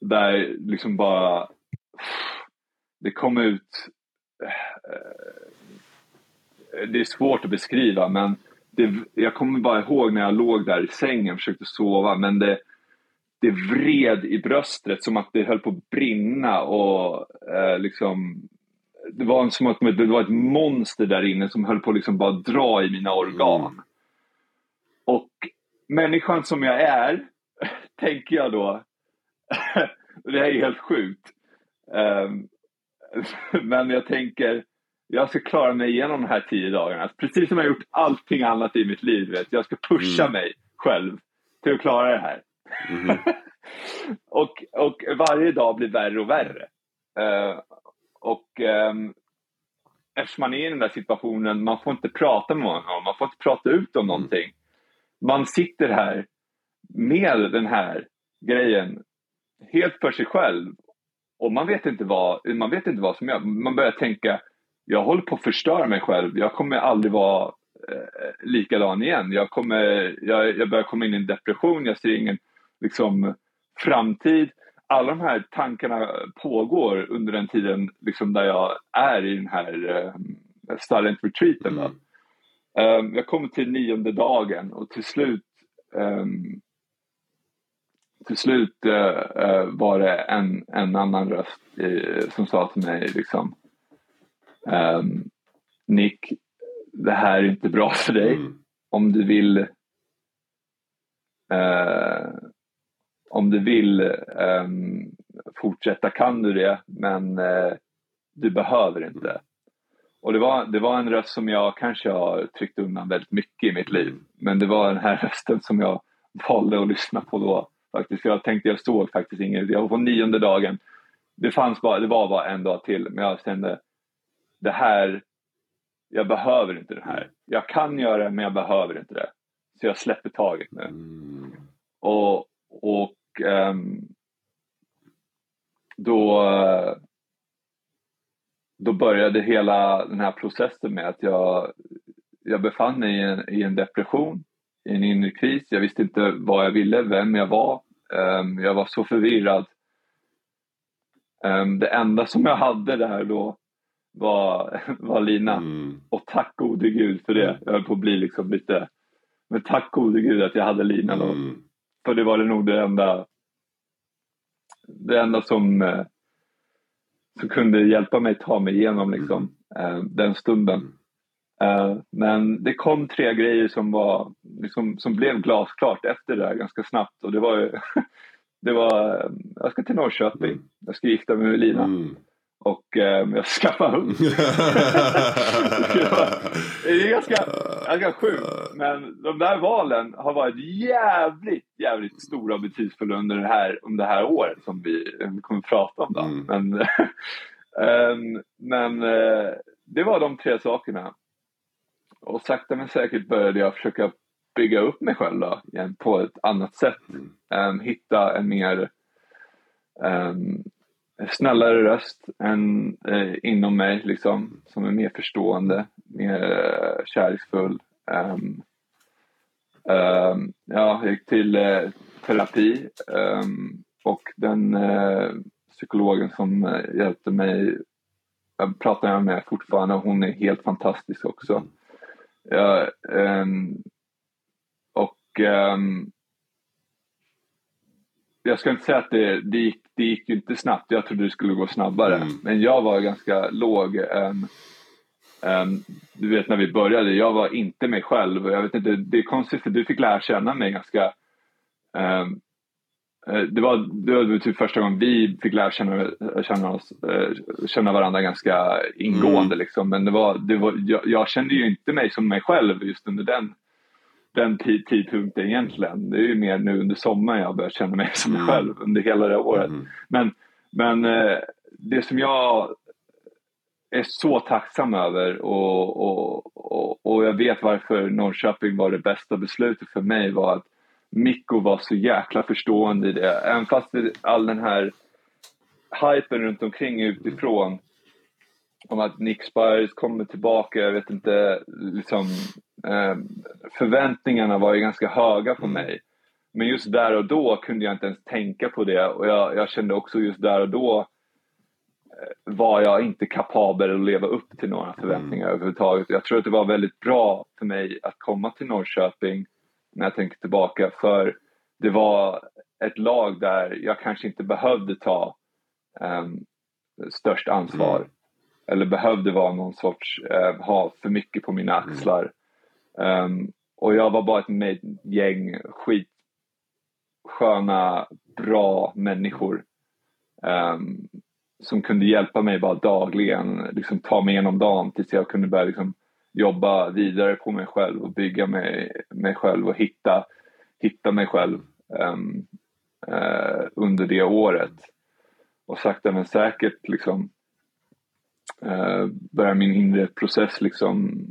S1: där liksom bara det kom ut uh, det är svårt att beskriva men det, jag kommer bara ihåg när jag låg där i sängen och försökte sova men det, det vred i bröstet som att det höll på att brinna och eh, liksom det var som att det var ett monster där inne som höll på att liksom bara dra i mina organ. Mm. Och människan som jag är, [laughs] tänker jag då, [laughs] det här är helt sjukt. Um, [laughs] men jag tänker, jag ska klara mig igenom de här tio dagarna. Precis som jag gjort allting annat i mitt liv. Vet. Jag ska pusha mm. mig själv till att klara det här. Mm. [laughs] och, och varje dag blir värre och värre. Uh, och um, eftersom man är i den där situationen, man får inte prata med någon, man får inte prata ut om någonting. Man sitter här med den här grejen helt för sig själv och man vet inte vad, man vet inte vad som gör. Man börjar tänka, jag håller på att förstöra mig själv. Jag kommer aldrig vara eh, likadan igen. Jag, kommer, jag, jag börjar komma in i en depression, jag ser ingen liksom, framtid. Alla de här tankarna pågår under den tiden liksom, där jag är i den här eh, silent retreaten. Mm. Um, jag kommer till nionde dagen och till slut um, till slut uh, uh, var det en, en annan röst uh, som sa till mig liksom Um, Nick, det här är inte bra för dig. Mm. Om du vill uh, om du vill um, fortsätta kan du det, men uh, du behöver inte. Mm. Och det var, det var en röst som jag kanske har tryckt undan väldigt mycket i mitt liv. Men det var den här [laughs] rösten som jag valde att lyssna på då. Faktiskt. Jag tänkte, jag såg faktiskt inget. Jag var på nionde dagen. Det, fanns bara, det var bara en dag till, men jag kände det här, jag behöver inte det här. Jag kan göra det men jag behöver inte det. Så jag släpper taget nu. Mm. Och, och um, då, då började hela den här processen med att jag, jag befann mig i en, i en depression, i en inre kris. Jag visste inte vad jag ville, vem jag var. Um, jag var så förvirrad. Um, det enda som jag hade där då var, var Lina. Mm. Och tack gode gud för det. Jag höll på att bli liksom lite... Men tack gode gud att jag hade Lina då. Mm. För det var det nog det enda, det enda som, eh, som kunde hjälpa mig ta mig igenom liksom, mm. den stunden. Uh, men det kom tre grejer som, var, liksom, som blev glasklart efter det där ganska snabbt. Och det var, [laughs] det var jag ska till Norrköping, mm. jag ska gifta mig med Lina. Och eh, jag skaffade hund. det är ganska, ganska sjukt. Men de där valen har varit jävligt, jävligt stora och betydelsefulla under det här, om det här året som vi, vi kommer att prata om. Då. Mm. Men, um, [laughs] men uh, det var de tre sakerna. Och sakta men säkert började jag försöka bygga upp mig själv då, igen, på ett annat sätt. Mm. Um, hitta en mer um, snällare röst än eh, inom mig liksom, som är mer förstående, mer eh, kärleksfull. Um, um, ja, jag gick till eh, terapi um, och den eh, psykologen som eh, hjälpte mig, jag pratar med fortfarande, hon är helt fantastisk också. Ja, och jag ska inte säga att det, det, gick, det gick inte snabbt. Jag trodde det skulle gå snabbare. Mm. Men jag var ganska låg. Um, um, du vet när vi började, jag var inte mig själv. Jag vet inte, det är konstigt för du fick lära känna mig ganska um, det var, det var typ första gången vi fick lära känna, känna, oss, eh, känna varandra ganska ingående. Mm. Liksom. Men det var, det var, jag, jag, kände ju inte mig som mig själv just under den den tidpunkten egentligen. Det är ju mer nu under sommaren jag börjar känna mig som mig mm. själv under hela det året. Mm. Men, men eh, det som jag är så tacksam över och, och, och, och, jag vet varför Norrköping var det bästa beslutet för mig var att Mikko var så jäkla förstående i det. Även fast all den här hypen runt omkring utifrån om att Nick Spires kommer tillbaka, jag vet inte, liksom förväntningarna var ju ganska höga på mig. Men just där och då kunde jag inte ens tänka på det och jag, jag kände också just där och då eh, var jag inte kapabel att leva upp till några förväntningar mm. överhuvudtaget. Jag tror att det var väldigt bra för mig att komma till Norrköping när jag tänker tillbaka för det var ett lag där jag kanske inte behövde ta um, störst ansvar. Mm. Eller behövde vara någon sorts, uh, ha för mycket på mina mm. axlar. Um, och jag var bara ett gäng skitsköna, bra människor. Um, som kunde hjälpa mig bara dagligen, liksom ta mig igenom dagen tills jag kunde börja liksom jobba vidare på mig själv och bygga mig, mig själv och hitta, hitta mig själv um, uh, under det året. Och sakta men säkert liksom uh, börjar min inre process liksom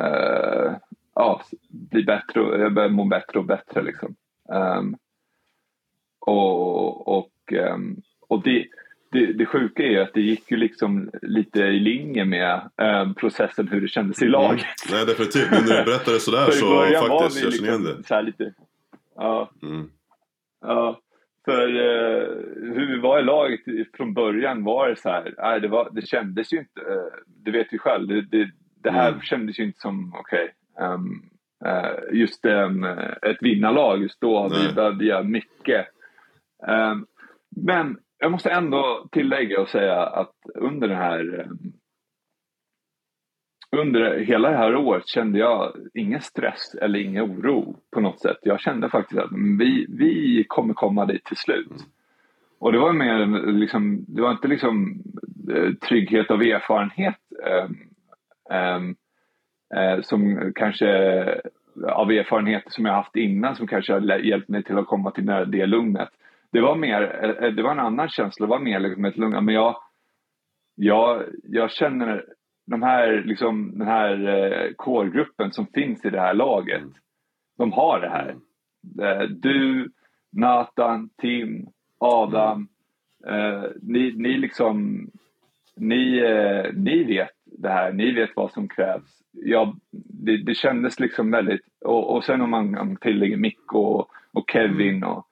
S1: uh, ja, bli bättre och jag börjar må bättre och bättre liksom. Um, och och, um, och det, det, det sjuka är att det gick ju liksom lite i linje med um, processen hur det kändes i laget.
S2: Mm. Nej definitivt, men när du berättade sådär [laughs] så faktiskt, jag känner igen liksom det.
S1: Så lite, ja. Mm. ja. För uh, hur vi var i laget från början var det så här, nej, det, var, det kändes ju inte, uh, det vet vi själv, det, det, det här mm. kändes ju inte som okej. Okay, um, uh, just um, ett vinnarlag just då. Nej. Vi behövde göra mycket. Um, men jag måste ändå tillägga och säga att under det här under hela det här året kände jag ingen stress eller ingen oro på något sätt. Jag kände faktiskt att vi, vi kommer komma dit till slut. Och det var mer liksom, det var inte liksom eh, trygghet av erfarenhet um, um, eh, som kanske av erfarenheter som jag haft innan som kanske har hjälpt mig till att komma till det lugnet. Det var mer, eh, det var en annan känsla, det var mer liksom ett lugn. Men jag, jag, jag känner de här, liksom, den här eh, core-gruppen som finns i det här laget. De har det här. Eh, du, Nathan, Tim, Adam. Eh, ni, ni liksom, ni, eh, ni vet det här, ni vet vad som krävs. Ja, det, det kändes liksom väldigt, och, och sen om man tillägger Mick och, och Kevin och,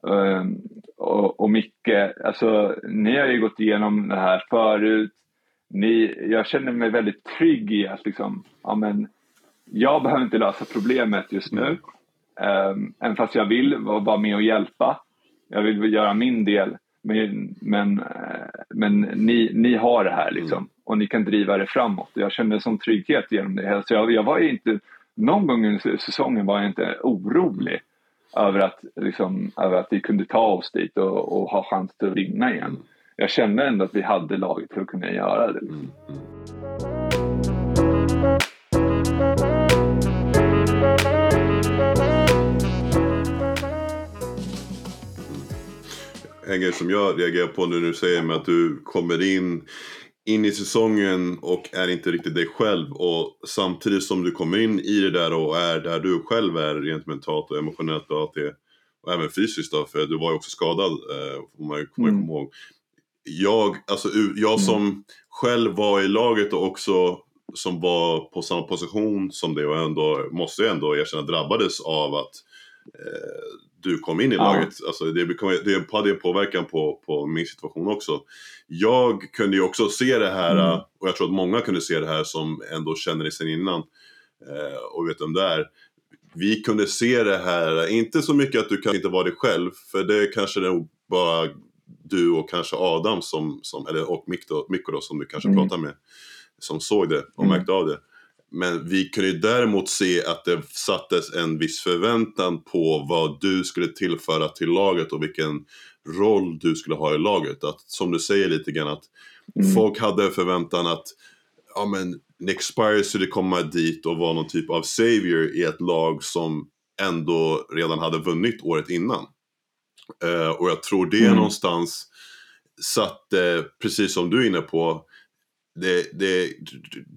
S1: um, och, och Micke, alltså ni har ju gått igenom det här förut. Ni, jag känner mig väldigt trygg i att liksom, ja men, jag behöver inte lösa problemet just nu. Um, även fast jag vill vara med och hjälpa. Jag vill göra min del. Men, men, eh, men ni, ni har det här liksom mm. Och ni kan driva det framåt. Jag kände sån trygghet genom det. Så jag, jag var inte, någon gång under säsongen var jag inte orolig över att, liksom, över att vi kunde ta oss dit och, och ha chans att vinna igen. Mm. Jag kände ändå att vi hade laget för att kunna göra det. Liksom. Mm.
S2: en grej som jag reagerar på nu när du säger att du kommer in in i säsongen och är inte riktigt dig själv och samtidigt som du kommer in i det där och är där du själv är rent mentalt och emotionellt och allt det och även fysiskt då för du var ju också skadad eh, får man komma mm. ihåg. Jag, alltså, jag mm. som själv var i laget och också som var på samma position som det och ändå måste jag ändå erkänna drabbades av att eh, du kom in i ja. laget. Alltså det, det hade en påverkan på, på min situation också. Jag kunde ju också se det här, mm. och jag tror att många kunde se det här som ändå känner det sen innan eh, och vet om det är. Vi kunde se det här, inte så mycket att du kan inte vara dig själv, för det kanske det är bara du och kanske Adam som, som eller, och Mikko, Mikko då, som du kanske mm. pratar med, som såg det och mm. märkte av det. Men vi kunde ju däremot se att det sattes en viss förväntan på vad du skulle tillföra till laget och vilken roll du skulle ha i laget. Att, som du säger lite grann att mm. folk hade förväntan att ja, men Nick Spire skulle komma dit och vara någon typ av savior i ett lag som ändå redan hade vunnit året innan. Uh, och jag tror det mm. någonstans satte, precis som du är inne på, det, det,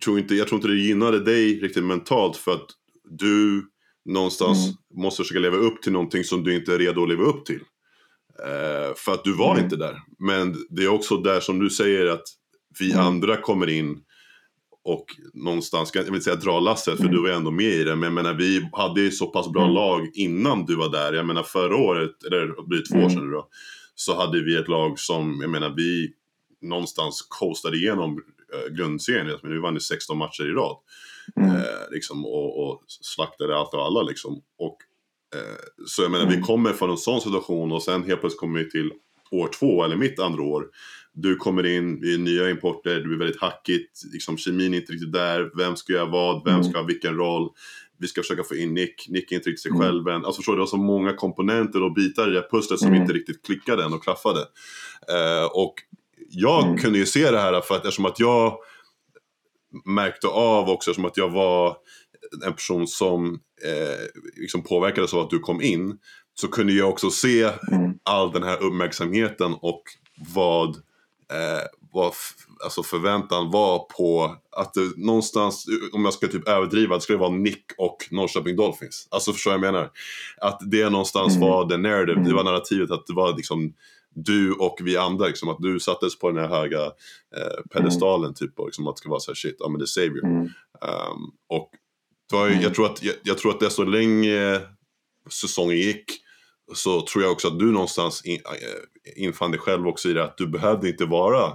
S2: tror inte, jag tror inte det gynnade dig riktigt mentalt för att du någonstans mm. måste försöka leva upp till någonting som du inte är redo att leva upp till. Uh, för att du var mm. inte där. Men det är också där som du säger att vi mm. andra kommer in och någonstans, jag vill inte säga dra lasset för mm. du var ändå med i det. Men jag menar vi hade ju så pass bra mm. lag innan du var där. Jag menar förra året, eller det blir två år mm. sedan då. Så hade vi ett lag som, jag menar vi någonstans coastade igenom eh, grundserien. Men vi vann ju 16 matcher i rad. Mm. Eh, liksom, och, och slaktade allt och alla liksom. Och, eh, så jag menar, mm. vi kommer från en sån situation och sen helt plötsligt kommer vi till år två, eller mitt andra år. Du kommer in, vi är nya importer, det blir väldigt hackigt, liksom, kemin är inte riktigt där, vem ska göra vad, vem mm. ska ha vilken roll? Vi ska försöka få in Nick, Nick är inte riktigt sig mm. själv än. Alltså förstår du, det var så många komponenter och bitar i det här pusslet som mm. inte riktigt klickade än och klaffade. Uh, och jag mm. kunde ju se det här för att eftersom att jag märkte av också som att jag var en person som eh, liksom påverkades av att du kom in. Så kunde jag också se mm. all den här uppmärksamheten och vad, eh, vad alltså förväntan var på att det någonstans, om jag ska typ överdriva, det skulle vara Nick och Norrköping Dolphins. Alltså förstår jag vad jag menar? Att det någonstans mm. var the narrative, det var narrativet att det var liksom du och vi andra, liksom, att du sattes på den här höga eh, pedestalen mm. typ och liksom, att det ska vara så här shit, ja men det är savior. Mm. Um, och var, jag, tror att, jag, jag, tror att desto längre säsongen gick så tror jag också att du någonstans in, äh, infann dig själv också i det att du behövde inte vara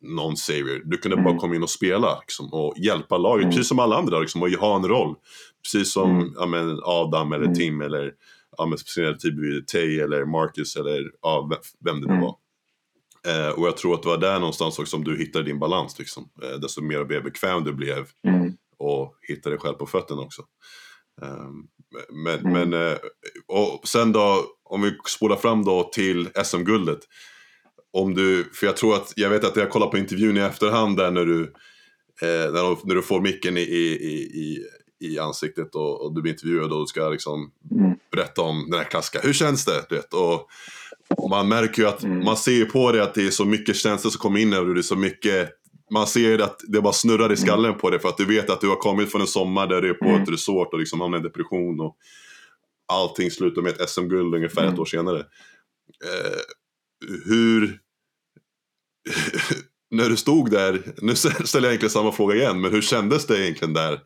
S2: någon savior. Du kunde mm. bara komma in och spela liksom, och hjälpa laget, mm. precis som alla andra, liksom, och ha en roll. Precis som mm. ja, men, Adam eller mm. Tim eller ja, men speciellt typ Tay eller Marcus eller ja, vem det nu mm. var. Eh, och jag tror att det var där någonstans också som du hittade din balans liksom. Eh, desto mer bekväm du blev mm. och hittade dig själv på fötterna också. Eh, men, mm. men eh, och sen då, om vi spolar fram då till SM-guldet. Om du, för jag tror att, jag vet att jag kollar på intervjun i efterhand där när du, eh, när, när du får micken i, i, i, i ansiktet och, och du blir intervjuad och du ska liksom mm. berätta om den här klassiska, hur känns det? Du vet? Och, man märker ju att, mm. man ser ju på det att det är så mycket känslor som kommer in över det, är så mycket man ser att det bara snurrar i skallen mm. på det för att du vet att du har kommit från en sommar där du är på mm. ett resort och liksom hamnar i depression och allting slutar med ett SM-guld ungefär mm. ett år senare. Eh, hur... [laughs] när du stod där, nu [laughs] ställer jag egentligen samma fråga igen, men hur kändes det egentligen där?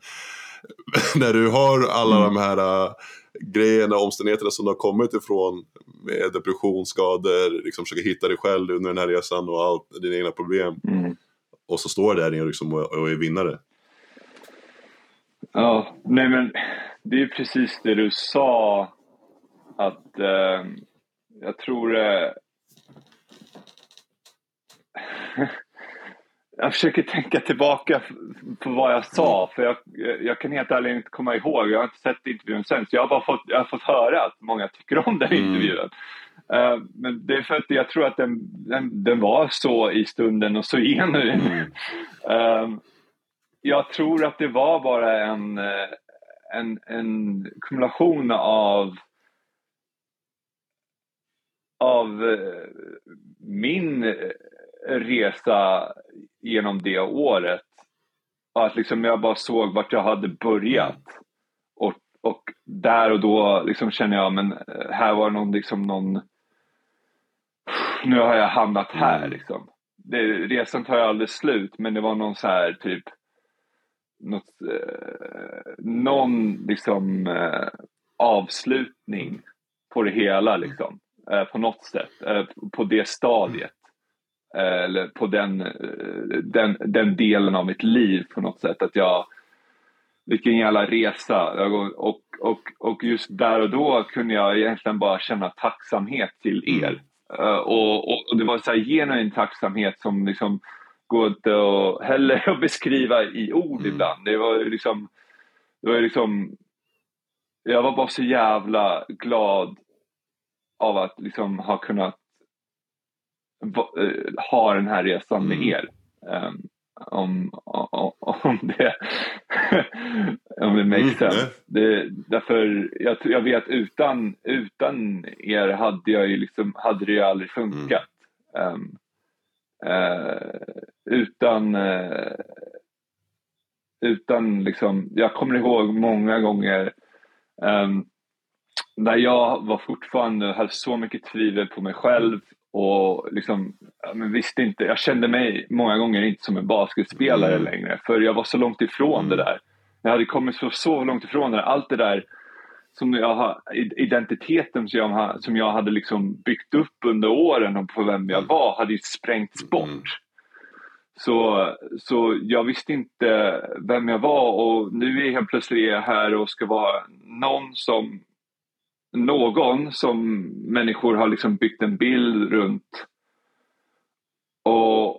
S2: [laughs] när du har alla mm. de här uh, grejerna, omständigheterna som du har kommit ifrån med depression, skador, liksom försöka hitta dig själv under den här resan och allt, dina egna problem. Mm. Och så står du där liksom och, och är vinnare.
S1: Ja, nej men det är precis det du sa att eh, jag tror eh, [laughs] jag försöker tänka tillbaka på vad jag sa, för jag, jag kan helt ärligt inte komma ihåg. Jag har inte sett intervjun sen, så jag har bara fått, jag har fått höra att många tycker om den mm. intervjun. Uh, men det är för att jag tror att den, den, den var så i stunden och så genuin. Mm. Uh, [laughs] jag tror att det var bara en, en, en kumulation av av min resa genom det året. Att liksom jag bara såg vart jag hade börjat. Och, och där och då liksom känner jag, men eh, här var någon, liksom någon nu har jag hamnat här mm. liksom. Det, resan tar ju aldrig slut, men det var någon så här typ något, eh, någon liksom eh, avslutning på det hela liksom. Eh, på något sätt, eh, på det stadiet. Eh, eller på den, eh, den, den delen av mitt liv på något sätt. Att jag, vilken jävla resa. Och, och, och just där och då kunde jag egentligen bara känna tacksamhet till mm. er. Mm. Och, och, och, det var så här genuin tacksamhet som liksom går inte att heller [laughs] att beskriva i ord mm. ibland. Det var liksom, det var liksom, jag var bara så jävla glad av att liksom ha kunnat Eh, ha den här resan med mm. er. Um, om, om, om det [laughs] om det makes mm, sense. Det, därför jag, jag vet utan, utan er hade jag ju liksom, hade det ju aldrig funkat. Um, uh, utan uh, utan liksom, jag kommer ihåg många gånger Um, där jag var fortfarande, hade så mycket tvivel på mig själv och liksom, men visste inte, jag kände mig många gånger inte som en basketspelare mm. längre för jag var så långt ifrån mm. det där. Jag hade kommit så, så långt ifrån det allt det där som jag har, identiteten som jag, som jag hade liksom byggt upp under åren och på vem jag mm. var hade ju sprängts mm. bort. Så, så jag visste inte vem jag var och nu är helt plötsligt jag här och ska vara någon som någon som människor har liksom byggt en bild runt. Och,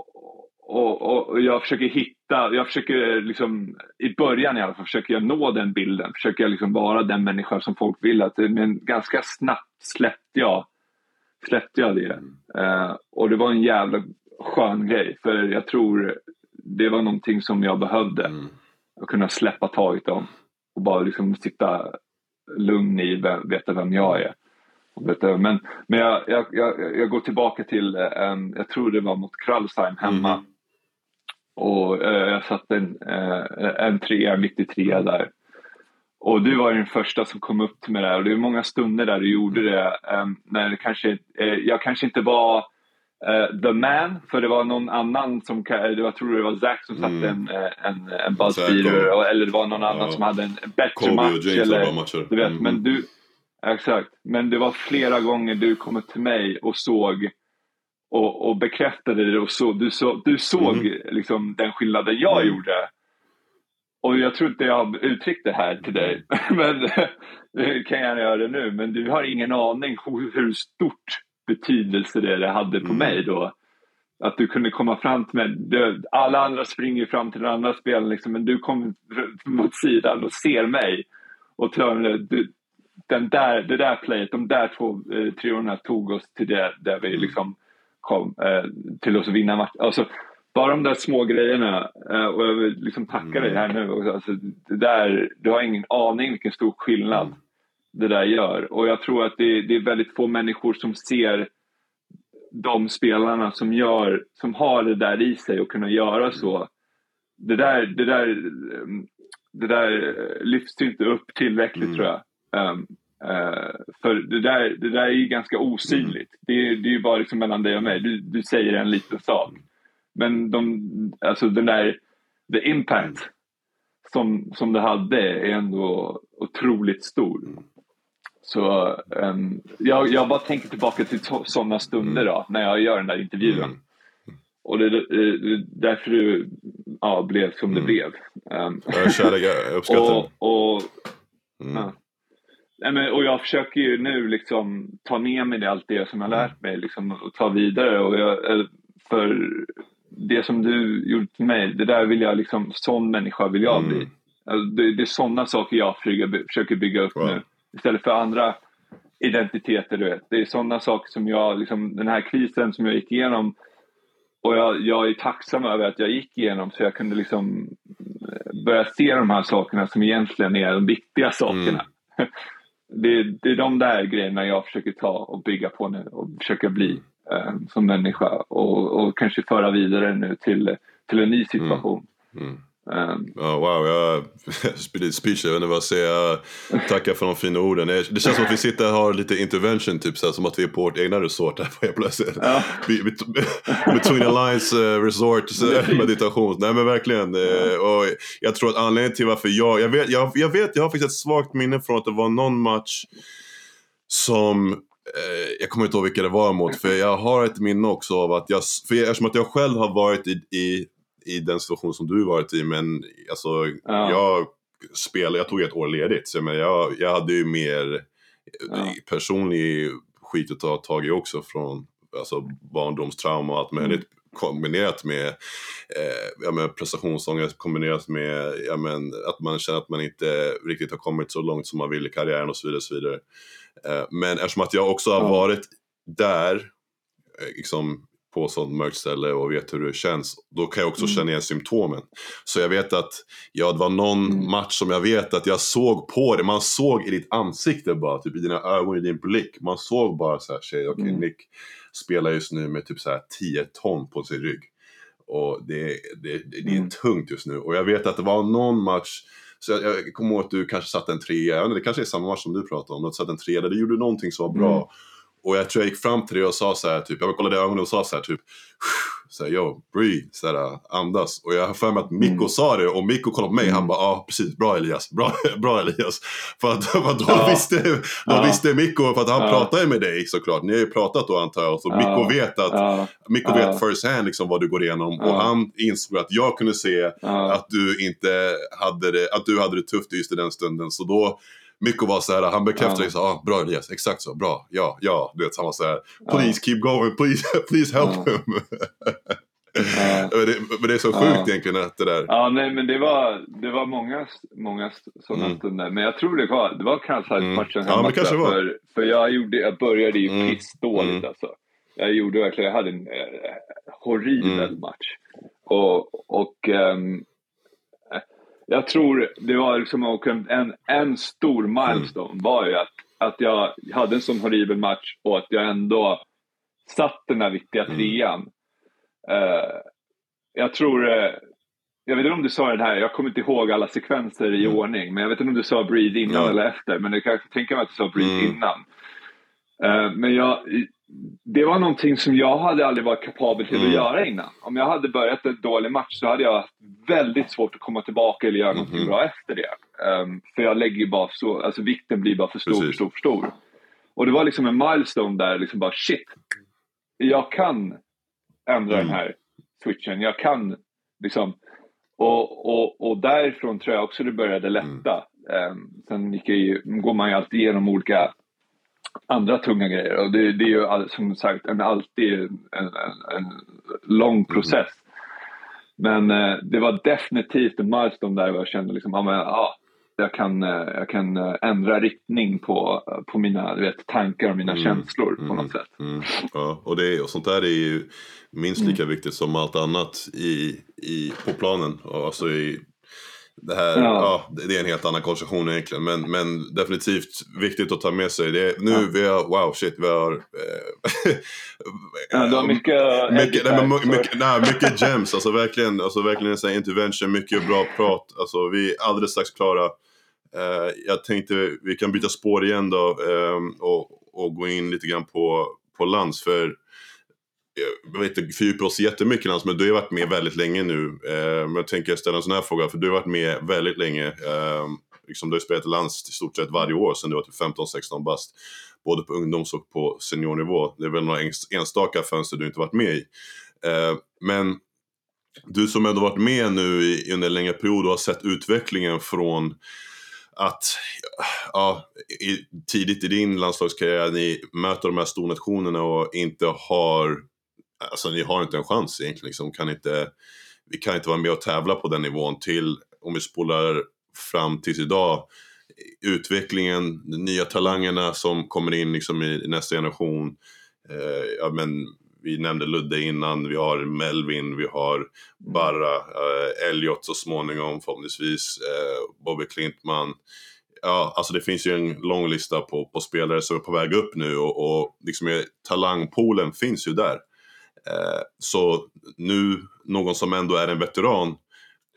S1: och, och jag försöker hitta, jag försöker liksom, i början i alla fall, försöker jag nå den bilden. Försöker jag liksom vara den människa som folk vill att, men ganska snabbt släppte jag, släppte jag det. Uh, och det var en jävla skön grej, för jag tror det var någonting som jag behövde. Mm. Att kunna släppa taget om och bara liksom sitta lugn i, veta vem jag är. Men, men jag, jag, jag, jag går tillbaka till, um, jag tror det var mot Krallsheim hemma. Mm. Och uh, jag satte en, uh, en trea, 93 där. Och du var den första som kom upp till mig där och det var många stunder där du gjorde det. Um, när det kanske, uh, jag kanske inte var Uh, The Man, för det var någon annan som, jag tror det var Zack som satte mm. en, en, en buzzbeater eller det var någon annan ja. som hade en bättre Kobe match. Och James eller, matcher. Du vet, mm. men du, exakt. Men det var flera gånger du kom till mig och såg och, och bekräftade det och så, du, så, du såg mm. liksom den skillnaden jag mm. gjorde. Och jag tror inte jag har uttryckt det här till dig, [laughs] men [laughs] kan jag göra det nu. Men du har ingen aning hur stort betydelse det, det hade på mm. mig då. Att du kunde komma fram till mig. alla andra springer fram till den andra spelaren liksom, men du kommer mot sidan och ser mig. Och du, den där, det där playet, de där två eh, triorna tog oss till det där vi mm. liksom kom eh, till oss att vinna matchen. Alltså, bara de där små grejerna, eh, och jag vill liksom tacka mm. dig här nu också. Alltså, det där, du har ingen aning vilken stor skillnad mm det där gör. Och jag tror att det, det, är väldigt få människor som ser de spelarna som, gör, som har det där i sig och kunna göra så. Det där, det där, det där lyfts inte upp tillräckligt mm. tror jag. Um, uh, för det där, det där är ju ganska osynligt. Mm. Det, det är ju bara liksom mellan dig och mig. Du, du säger en liten sak. Men de, alltså den där, the impact mm. som, som det hade är ändå otroligt stor. Mm. Så um, jag, jag bara tänker tillbaka till sådana stunder då, när jag gör den där intervjun. Mm. Och det är därför det ja, blev som det mm. blev. Um,
S2: jag kärlek, jag uppskattar och,
S1: och, mm. ja. Nej, men, och jag försöker ju nu liksom ta med mig det, allt det som jag lärt mig liksom, och ta vidare. Och jag, för det som du gjorde till mig, det där vill jag liksom, sån människa vill jag bli. Mm. Alltså, det, det är sådana saker jag försöker, försöker bygga upp wow. nu. Istället för andra identiteter, du vet. Det är sådana saker som jag, liksom, den här krisen som jag gick igenom och jag, jag är tacksam över att jag gick igenom så jag kunde liksom eh, börja se de här sakerna som egentligen är de viktiga sakerna. Mm. [laughs] Det, det, är de där grejerna jag försöker ta och bygga på nu och försöka bli eh, som människa och, och kanske föra vidare nu till, till en ny situation. Mm. Mm.
S2: Um, oh, wow, jag [laughs] blir speech, jag vet inte vad jag säger. Tackar för de fina orden. Det känns som att vi sitter och har lite intervention, typ så här, som att vi är på vårt egna resort här helt plötsligt. Ja. [laughs] Between lines uh, resort meditation. Nej men verkligen. Uh, och jag tror att anledningen till varför jag, jag vet, jag, jag vet, jag har faktiskt ett svagt minne från att det var någon match som eh, jag kommer inte ihåg vilka det var mot, för jag har ett minne också av att jag, för eftersom att jag själv har varit i, i i den situation som du varit i. Men alltså, ja. jag spelade, jag tog ett år ledigt. Så men jag, jag hade ju mer ja. personlig skit att ta tag i också från alltså, barndomstrauma och allt möjligt. Mm. Kombinerat med, eh, ja, men prestationsångest, kombinerat med ja, men, att man känner att man inte riktigt har kommit så långt som man vill i karriären och så vidare. Och så vidare. Eh, men eftersom att jag också har varit där, eh, liksom, på sånt mörkt ställe och vet hur det känns. Då kan jag också mm. känna igen symptomen. Så jag vet att, ja det var någon mm. match som jag vet att jag såg på det. Man såg i ditt ansikte bara, typ i dina ögon, i din blick. Man såg bara så här, okej okay, mm. Nick spelar just nu med typ så här 10 ton på sin rygg. Och det, det, det, det är mm. tungt just nu. Och jag vet att det var någon match Så jag, jag kommer ihåg att du kanske satte en trea, det kanske är samma match som du pratade om, att du satte en trea där du gjorde någonting som var bra. Och jag tror jag gick fram till dig och sa så här, typ, jag kollade i ögonen och sa så här, typ så här, yo, breathe, så här, andas. Och jag har för mig att Mikko mm. sa det och Mikko kollade på mig, mm. han bara, ja ah, precis, bra Elias, bra, [laughs] bra Elias. För att, för att då, ja. visste, då ja. visste Mikko, för att han ja. pratade med dig såklart, ni har ju pratat då antar jag, så ja. Mikko vet att, ja. Mikko vet first hand liksom vad du går igenom. Och han insåg att jag kunde se att du inte hade det, att du hade det tufft just i den stunden. Så då Mikko var så här, han bekräftade ja. så ah, bra Elias, exakt så, bra, ja, ja. Du vet, han var så här, please ja. keep going, please, [laughs] please help ja. him. [laughs] Men, det, men, det, är så sjukt egentligen att det där.
S1: Ja, nej men det var, det var många, många sådana mm. stunder. Men jag tror det var, det var Karlshamnsmatchen mm. hemma. Ja. För, för jag, gjorde, jag började ju mm. pissdåligt mm. alltså. Jag gjorde verkligen, jag hade en eh, horribel mm. match. Och, och um, jag tror det var liksom en, en stor milestone mm. var ju att, att jag hade en sån horribel match och att jag ändå satt den där viktiga mm. trean. Uh, jag tror, uh, jag vet inte om du sa det här, jag kommer inte ihåg alla sekvenser i mm. ordning, men jag vet inte om du sa breathe innan ja. eller efter, men jag kan tänka mig att du sa breathe mm. innan. Uh, men jag, det var någonting som jag hade aldrig varit kapabel till mm. att göra innan. Om jag hade börjat en dålig match så hade jag haft väldigt svårt att komma tillbaka eller göra mm. någonting bra efter det. Um, för jag lägger bara så, alltså vikten blir bara för stor, för stor, för stor. Och det var liksom en milestone där, liksom bara shit. Jag kan ändra mm. den här switchen. Jag kan liksom. Och, och, och därifrån tror jag också det började lätta. Um, sen gick ju, går man ju alltid igenom olika andra tunga grejer. Och det, det är ju som sagt en, alltid en, en, en lång mm. process. Mm. Men eh, det var definitivt en milestone där jag kände liksom, ja, men, ja, jag, kan, eh, jag kan eh, ändra riktning på, på mina vet, tankar och mina mm. känslor på något mm. sätt.
S2: Mm. Ja, och, det, och sånt där är ju minst lika mm. viktigt som allt annat i, i, på planen. Alltså i, det här, ja. ja. det är en helt annan konstruktion egentligen. Men, men definitivt viktigt att ta med sig. Det är, nu ja. vi har, wow shit, vi har... Eh,
S1: ja, du har [laughs] mycket...
S2: mycket, nej, mycket, mycket, nej, mycket gems, alltså verkligen, alltså verkligen en intervention, mycket bra prat. Alltså vi är alldeles strax klara. Eh, jag tänkte vi kan byta spår igen då eh, och, och gå in lite grann på, på lands. För jag vet inte fördjupa oss jättemycket Lans, men du har varit med väldigt länge nu. Eh, men jag tänker ställa en sån här fråga, för du har varit med väldigt länge. Eh, liksom, du har spelat i lands i stort sett varje år sedan du var typ 15-16 bast. Både på ungdoms och på seniornivå. Det är väl några enstaka fönster du inte varit med i. Eh, men du som ändå varit med nu i, under en längre period och har sett utvecklingen från att ja, i, tidigt i din landslagskarriär, ni möter de här stornationerna och inte har alltså ni har inte en chans egentligen. Liksom, kan inte, vi kan inte vara med och tävla på den nivån till, om vi spolar fram tills idag, utvecklingen, de nya talangerna som kommer in liksom i, nästa generation. Eh, ja, men, vi nämnde Ludde innan, vi har Melvin, vi har Barra, eh, Elliot så småningom förhoppningsvis, eh, Bobby Klintman. Ja, alltså det finns ju en lång lista på, på spelare som är på väg upp nu och, och liksom eh, talangpoolen finns ju där. Eh, så nu, någon som ändå är en veteran,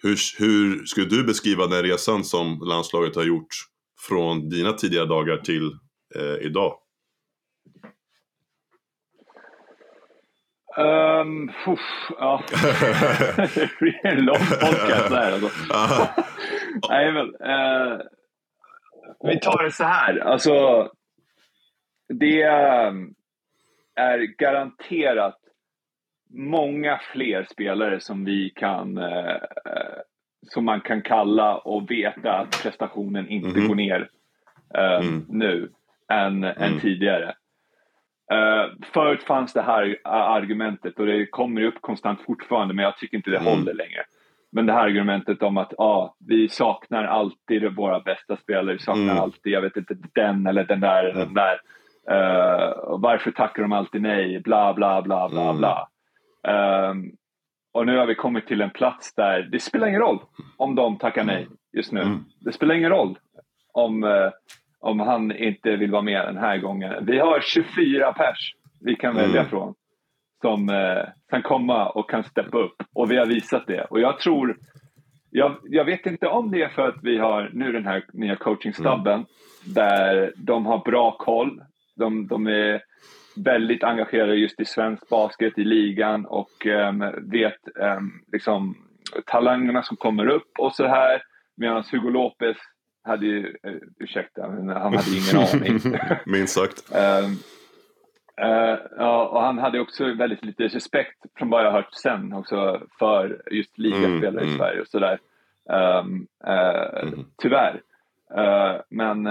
S2: hur, hur skulle du beskriva den resan som landslaget har gjort från dina tidiga dagar till eh, idag?
S1: Um, uff, ja. det blir en lång podcast där alltså. [laughs] Nej, men, uh, vi tar det så här. Alltså, det är garanterat många fler spelare som vi kan eh, som man kan kalla och veta att prestationen inte mm. går ner eh, mm. nu än, mm. än tidigare. Uh, förut fanns det här argumentet och det kommer upp konstant fortfarande men jag tycker inte det mm. håller längre. Men det här argumentet om att ah, vi saknar alltid våra bästa spelare, vi saknar mm. alltid, jag vet inte, den eller den där, den där. Uh, varför tackar de alltid nej? Bla, bla, bla, bla, mm. bla. Um, och nu har vi kommit till en plats där det spelar ingen roll om de tackar nej just nu. Mm. Det spelar ingen roll om, uh, om han inte vill vara med den här gången. Vi har 24 pers vi kan välja mm. från som uh, kan komma och kan steppa upp. Och vi har visat det. Och jag tror, jag, jag, vet inte om det är för att vi har nu den här nya coachingstabben mm. där de har bra koll. De, de, är väldigt engagerade just i svensk basket, i ligan och um, vet um, liksom talangerna som kommer upp och så här. Medan Hugo Lopez hade ju, uh, ursäkta, men han hade ingen [laughs] aning.
S2: Minst sagt.
S1: Um, Uh, ja, och han hade också väldigt lite respekt från vad jag har hört sen också för just ligaspelare mm, mm. i Sverige och sådär. Um, uh, mm. Tyvärr. Uh, men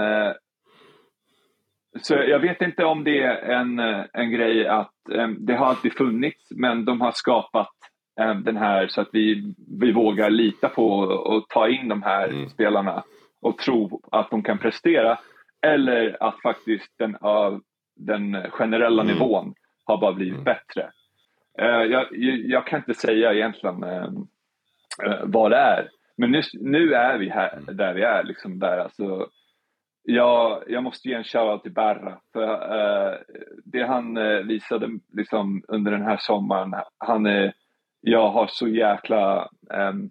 S1: så jag vet inte om det är en, en grej att um, det har alltid funnits men de har skapat um, den här så att vi, vi vågar lita på och ta in de här mm. spelarna och tro att de kan prestera. Eller att faktiskt den av den generella mm. nivån har bara blivit mm. bättre. Jag, jag, kan inte säga egentligen vad det är. Men nu, nu är vi här mm. där vi är. Liksom där. Alltså, jag, jag måste ge en shoutout till Berra. För, det han visade liksom, under den här sommaren, han är, jag har så jäkla... Um,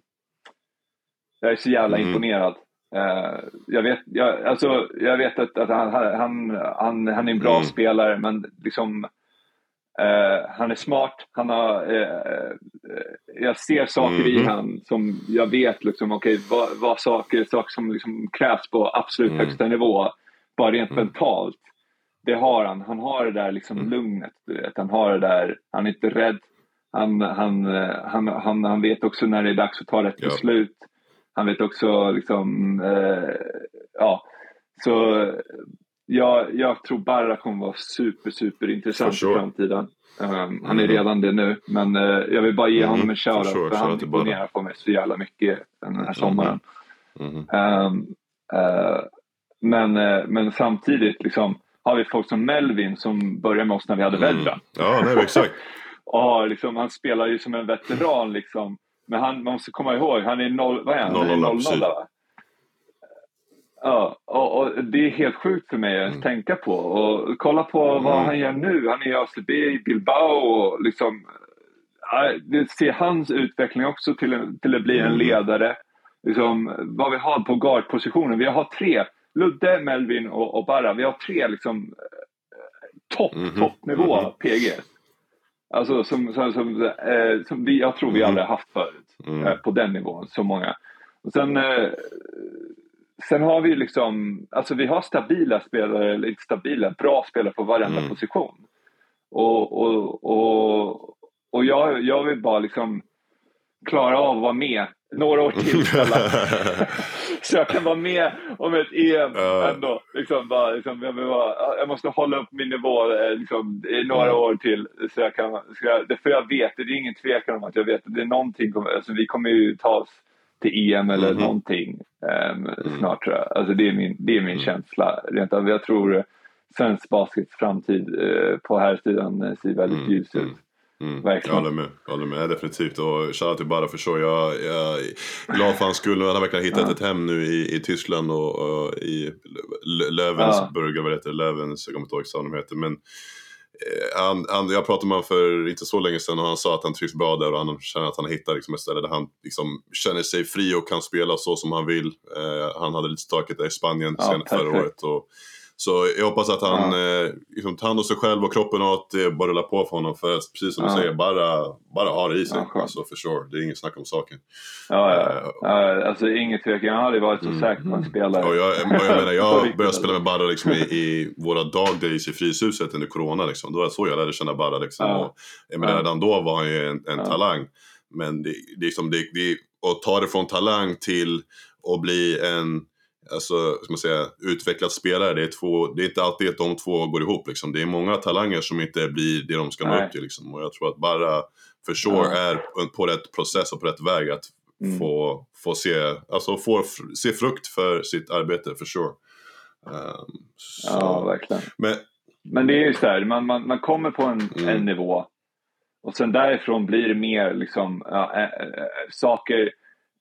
S1: jag är så jävla mm. imponerad Uh, jag, vet, jag, alltså, jag vet att, att han, han, han, han är en bra mm. spelare men liksom uh, han är smart. Han har, uh, jag ser saker mm. i han som jag vet liksom, okay, vad, vad saker, saker som liksom krävs på absolut mm. högsta nivå. Bara rent mm. mentalt. Det har han. Han har det där liksom mm. lugnet. Du vet. Han har det där, han är inte rädd. Han, han, han, han, han vet också när det är dags att ta rätt ja. beslut. Han vet också liksom, eh, ja, så ja, jag tror Barra kommer vara super, super intressant sure. i framtiden. Um, mm. Han är mm. redan det nu, men uh, jag vill bara ge mm. honom en shoutout för, sure. för han imponerar på mig så jävla mycket den här sommaren. Mm. Um, uh, men, uh, men samtidigt liksom, har vi folk som Melvin som började med oss när vi hade mm. Vedran.
S2: Ja, nej, exakt. [laughs]
S1: och liksom, han spelar ju som en veteran liksom. Men han, man måste komma ihåg, han är noll, vad är han? 0 0 va? Ja, och, och, det är helt sjukt för mig att mm. tänka på. Och kolla på mm. vad han gör nu. Han är i ACB i Bilbao och liksom... Det ser hans utveckling också till, till att bli en mm. ledare. Liksom, vad vi har på guardpositionen. Vi har tre. Ludde, Melvin och, och Barra. Vi har tre liksom topp, mm -hmm. toppnivå mm -hmm. PG. Alltså som, som, som, eh, som vi, jag tror vi mm. aldrig haft förut. Mm. Eh, på den nivån, så många. Och sen, eh, sen har vi liksom, alltså vi har stabila spelare, eller inte stabila, bra spelare på varenda mm. position. Och, och, och, och jag, jag vill bara liksom klara av att vara med några år till [laughs] [laughs] Så jag kan vara med om ett EM uh. ändå. Liksom bara, liksom, jag, bara, jag, måste hålla upp min nivå eh, liksom, i några mm. år till. Så jag kan, så jag, för jag vet, det är ingen tvekan om att jag vet att det är någonting, alltså, vi kommer ju ta oss till EM eller mm. någonting um, mm. snart tror jag. Alltså, det är min, det är min mm. känsla. Rent av, jag tror svensk baskets framtid uh, på här sidan uh, ser väldigt mm. ljus ut. Mm.
S2: Mm, Verkligen. Jag håller med, jag håller med definitivt. Och shoutout till Bara för så. Jag, jag är glad för hans skull. Han har verkligen hittat ja. ett hem nu i, i Tyskland och, och i Lövensburg, ja. vad heter Lövens, jag kommer inte ihåg vad de heter. Men eh, han, han, jag pratade med honom för inte så länge sedan och han sa att han trivs bra där och han känner att han har hittat liksom ett ställe där han liksom känner sig fri och kan spela så som han vill. Eh, han hade lite stökigt där i Spanien ja, sen, förra året. Och, så jag hoppas att han ja. eh, liksom, tar hand om sig själv och kroppen och att det bara rullar på för honom. För precis som ja. du säger, bara, bara ha det i sig. Ja, alltså för sure, det är inget snack om saken.
S1: Ja, ja. Uh, ja alltså inget tvekan. Jag har aldrig varit så mm, säker på en mm. spelare.
S2: Och jag, och jag menar, jag [laughs] började spela med Barra liksom, i, i [laughs] våra dagdays i Fryshuset under Corona. Liksom. Då var det så jag lärde känna Barra. Liksom. Ja. Och, jag menar, redan då var han ju en, en talang. Men det, det, liksom, det, det, att ta det från talang till att bli en alltså, ska man säga, utvecklad spelare. Det är, två, det är inte alltid att de två går ihop. Liksom. Det är många talanger som inte blir det de ska nå upp till. Liksom. Och jag tror att bara för sure ja. är på rätt process och på rätt väg att mm. få, få se, alltså få se frukt för sitt arbete, för sure. Um,
S1: ja, verkligen. Men, Men det är ju så här, man, man, man kommer på en, mm. en nivå och sen därifrån blir det mer liksom, äh, äh, saker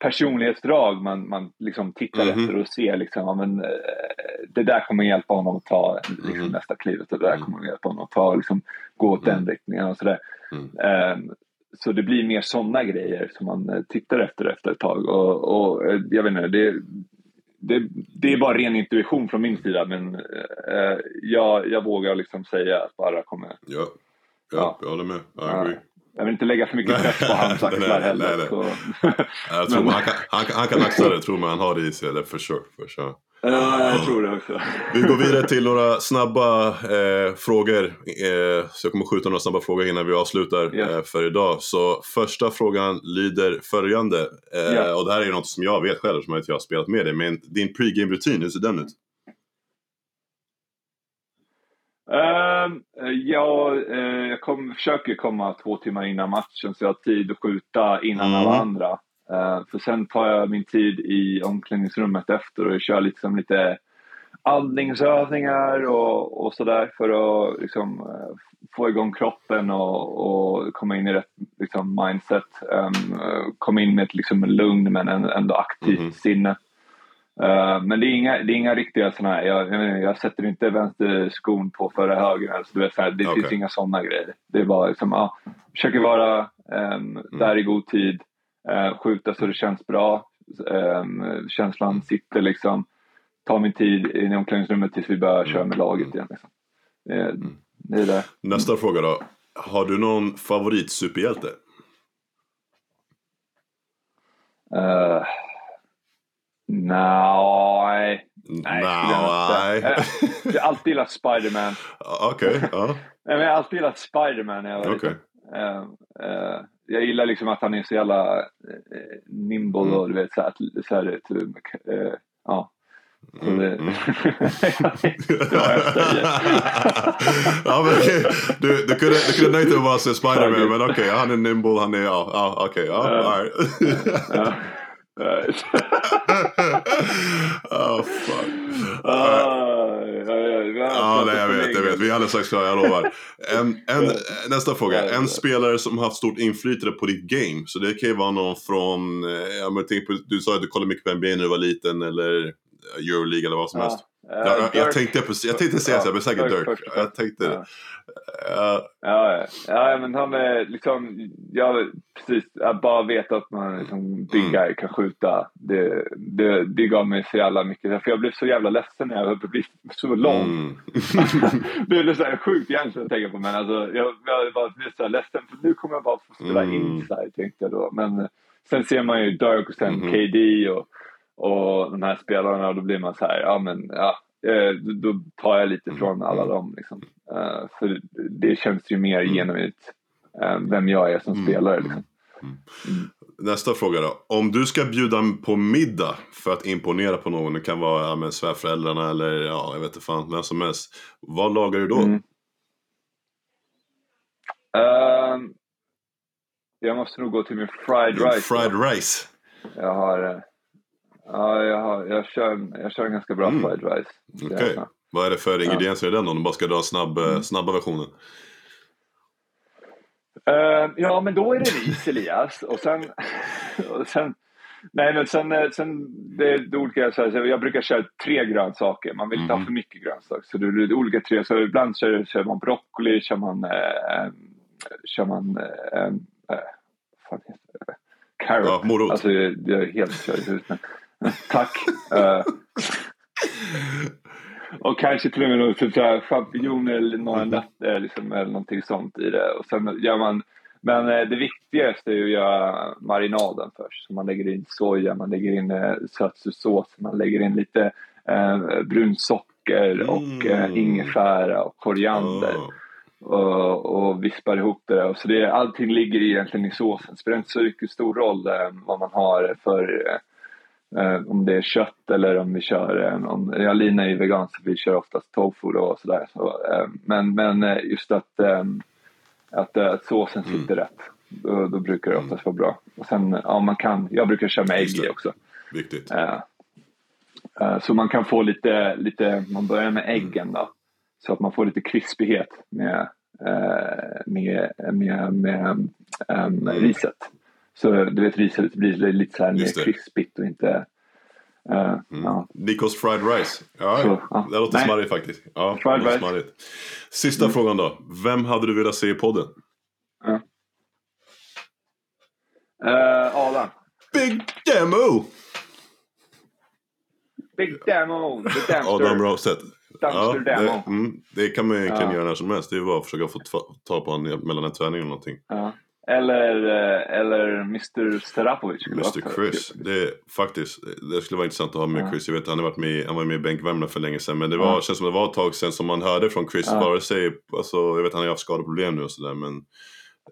S1: personlighetsdrag man, man liksom tittar mm -hmm. efter och ser liksom, ja, men, eh, det där kommer hjälpa honom att ta liksom, mm. nästa kliv. Det där mm. kommer hjälpa honom att ta, liksom, gå åt den mm. riktningen och sådär. Um, så det blir mer sådana grejer som man eh, tittar efter efter ett tag. Och, och eh, jag vet inte, det, det, det är bara ren intuition från min sida men eh, jag, jag vågar liksom säga att bara kommer...
S2: Ja, ja, ja. jag håller med. I agree.
S1: Jag vill inte lägga för mycket press på hans [laughs] axlar heller. Nej, nej.
S2: jag tror man, han, kan, han, han kan axla det, tror man. Han har det i sig, eller. For sure.
S1: Ja, jag tror det också.
S2: Vi går vidare till några snabba eh, frågor. Eh, så jag kommer skjuta några snabba frågor innan vi avslutar yes. eh, för idag. Så första frågan lyder följande. Yeah. Och det här är något som jag vet själv, som jag har spelat med dig. Men din pregame-rutin, hur ser den ut?
S1: Uh, ja, uh, jag kom, försöker komma två timmar innan matchen så jag har tid att skjuta innan mm. alla andra. Uh, för sen tar jag min tid i omklädningsrummet efter och kör liksom lite andningsövningar och, och sådär för att liksom, uh, få igång kroppen och, och, komma in i rätt liksom, mindset. Um, komma in med ett liksom, lugn men ändå aktivt mm. sinne. Uh, men det är, inga, det är inga riktiga sådana här, jag, jag, jag sätter inte vänster skon på före höger. Alltså, du vet, så här, det okay. finns inga sådana grejer. Det är bara liksom, ja, försöker vara um, mm. där i god tid, uh, skjuta så det känns bra. Um, känslan sitter liksom. Ta min tid i omklädningsrummet tills vi börjar köra med laget igen. Liksom. Det, mm. det är det.
S2: Nästa fråga då. Har du någon favorit superhjälte?
S1: Uh, Nej. Nej. Nej. Jag har alltid gillat Spiderman. [laughs]
S2: Okej. Okay, ja.
S1: Jag har alltid gillat Spiderman. Jag, okay. uh, uh, jag gillar liksom att han är så jävla uh, nimble mm. och du vet såhär, så här, uh, ja. Mm. Det, mm. [laughs] [laughs]
S2: ja, men, okay. du, du, kunde, du kunde nöjt dig med att bara säga Spiderman men okej, okay, han är nimble, han är, ja, ja okej, okay, ja, right [laughs] oh fuck.
S1: Ah, ja,
S2: ja, nej, jag vet, jag vet. Vi är alldeles strax klara, jag lovar. En, en, nästa fråga. En spelare som haft stort inflytande på ditt game. Så det kan ju vara någon från, eh, ja, men tänk på, du sa att du kollade mycket på NBA när du var liten eller Euroleague eller vad som helst. Uh, jag, jag, tänkte, jag tänkte säga så, men säkert. Dirk. Jag tänkte
S1: ja. Ja, ja, men han är liksom, jag, precis, jag bara vet att man liksom, big mm. kan skjuta. Det, det, det gav mig så jävla mycket, för jag blev så jävla ledsen när jag blev så lång. Mm. [laughs] det är så här sjukt egentligen att tänka på, men alltså, jag, jag var så ledsen för nu kommer jag bara få spela mm. inside tänkte jag då. Men sen ser man ju Dirk och sen mm. KD och och de här spelarna, då blir man så här, ja men ja, eh, då tar jag lite från mm. alla dem. Liksom. Uh, för det känns ju mer mm. genuint uh, vem jag är som mm. spelare. Liksom. Mm.
S2: Nästa fråga då. Om du ska bjuda på middag för att imponera på någon, det kan vara ja, men svärföräldrarna eller ja, jag vet inte fan, vem som helst. Vad lagar du då? Mm.
S1: Uh, jag måste nog gå till min fried rice.
S2: Fried rice?
S1: Jag har Ja, jag, har, jag, kör, jag kör en ganska bra mm. fried rice.
S2: Okej. Okay. Vad är det för ingredienser ja. i den om du bara ska dra snabb, eh, mm. snabba versionen?
S1: Uh, ja, men då är det ris Elias. Och sen... [laughs] och sen nej, men sen, eh, sen det är olika, så här, jag brukar köra tre grönsaker. Man vill inte mm. ha för mycket grönsaker. Så det är olika tre. Så ibland kör, kör man broccoli, kör man... Eh, kör man eh, eh, fan heter det? Carrot. Ja, morot. Alltså, jag är helt i huvudet. Tack. Uh, och kanske till och med något typ champinjoner eller några nötter mm. liksom, eller någonting sånt i det. Och sen gör man, men eh, det viktigaste är att göra marinaden först. Så man lägger in soja, man lägger in eh, sötsursås, man lägger in lite eh, brunsocker och eh, mm. ingefära och koriander. Oh. Och, och, vispar ihop det. Och så det, allting ligger egentligen i såsen. Det spelar inte så mycket stor roll eh, vad man har för eh, Eh, om det är kött eller om vi kör, eh, om, jag Lina är ju vegan så vi kör oftast tofu och sådär. Så, eh, men, men just att, eh, att, eh, att såsen mm. sitter mm. rätt, då, då, brukar det oftast vara bra. Och sen, ja man kan, jag brukar köra med ägg också.
S2: Viktigt.
S1: Eh, så man kan få lite, lite, man börjar med äggen då. Så att man får lite krispighet med, med, med, med um, riset. Så du vet riset blir lite så här mer krispigt och inte... Uh, mm. ja.
S2: Nikos fried rice. Ja, så, ja. det låter smarrigt faktiskt. Ja, fried rice. Smarrigt. Sista mm. frågan då. Vem hade du velat se i podden?
S1: Uh, Adam.
S2: Big Demo!
S1: Big Demo! The. [laughs]
S2: Adam Rowstedt.
S1: Ja,
S2: det, mm, det, kan man egentligen ja. göra när som helst. Det är bara att försöka få ta på honom mellan en träning eller någonting.
S1: Ja. Eller, eh, eller Mr Sterapovic.
S2: Mr Chris. Det, är, faktiskt, det skulle vara intressant att ha med ja. Chris. Jag vet han har varit med, han var med i bänkvärmarna för länge sedan. Men det var, ja. känns som det var ett tag sedan som man hörde från Chris. Ja. Vare sig, alltså, jag vet han har haft skadeproblem nu och sådär. Men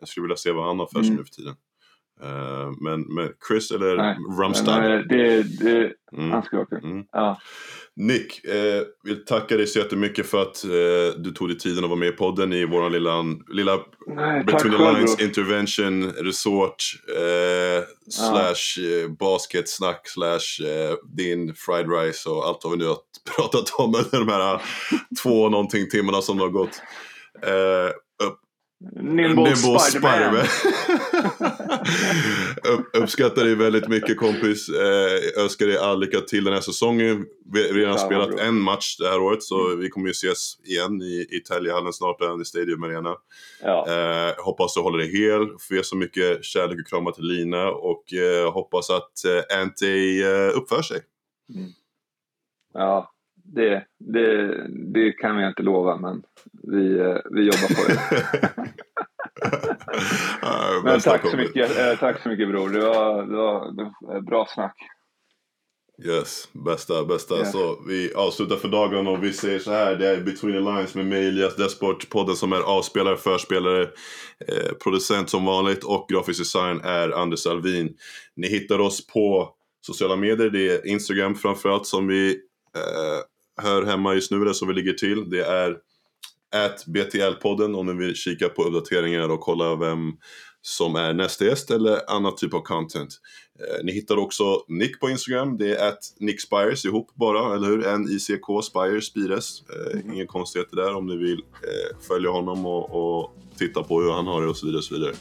S2: jag skulle vilja se vad han har för sig mm. nu för tiden. Uh, men, men Chris eller Nej, Rumstad?
S1: Men, det, det, mm. han ska åka. Mm. Ja.
S2: Nick, eh, vill tacka dig så jättemycket för att eh, du tog dig tiden att vara med i podden i vår lilla, lilla
S1: Nej,
S2: Between the Lines bro. Intervention Resort eh, ja. slash eh, basketsnack slash eh, din fried rice och allt vad vi nu har [laughs] pratat om under de här två någonting timmarna som har gått.
S1: Nimble, Nimble Spiderman. [laughs]
S2: uppskattar dig väldigt mycket kompis. Eh, önskar dig all lycka till den här säsongen. Vi har redan spelat bra. en match det här året så mm. vi kommer ju ses igen i, i Täljehallen snart, i Stadium Arena. Ja. Eh, hoppas du håller dig hel. Får ge så mycket kärlek och kramar till Lina och eh, hoppas att eh, Ante eh, uppför sig. Mm.
S1: Ja, det, det, det kan jag inte lova, men vi, eh, vi jobbar på det. [laughs] men tack så, mycket, eh, tack så mycket bror, det var, det var, det var bra snack.
S2: Yes, bästa, bästa. Yeah. Så vi avslutar för dagen och vi säger så här. Det är Between the Lines med mig, Elias Desport. Podden som är avspelare, förspelare, eh, producent som vanligt och grafisk design är Anders Alvin. Ni hittar oss på sociala medier. Det är Instagram framförallt som vi eh, hör hemma just nu, det som vi ligger till. Det är at BTL-podden om ni vill kika på uppdateringar och kolla vem som är nästa gäst eller annan typ av content. Eh, ni hittar också Nick på Instagram, det är at Nick Spires ihop bara, eller hur? N-I-C-K Spires, Spires. Eh, inga konstigheter där om ni vill eh, följa honom och, och, titta på hur han har det och så vidare. Och så vidare.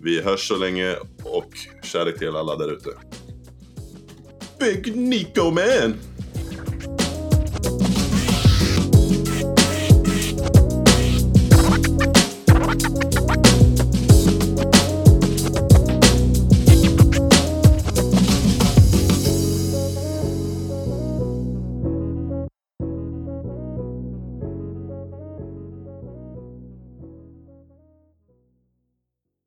S2: Vi hörs så länge och kärlek till alla där ute. Big Nico man!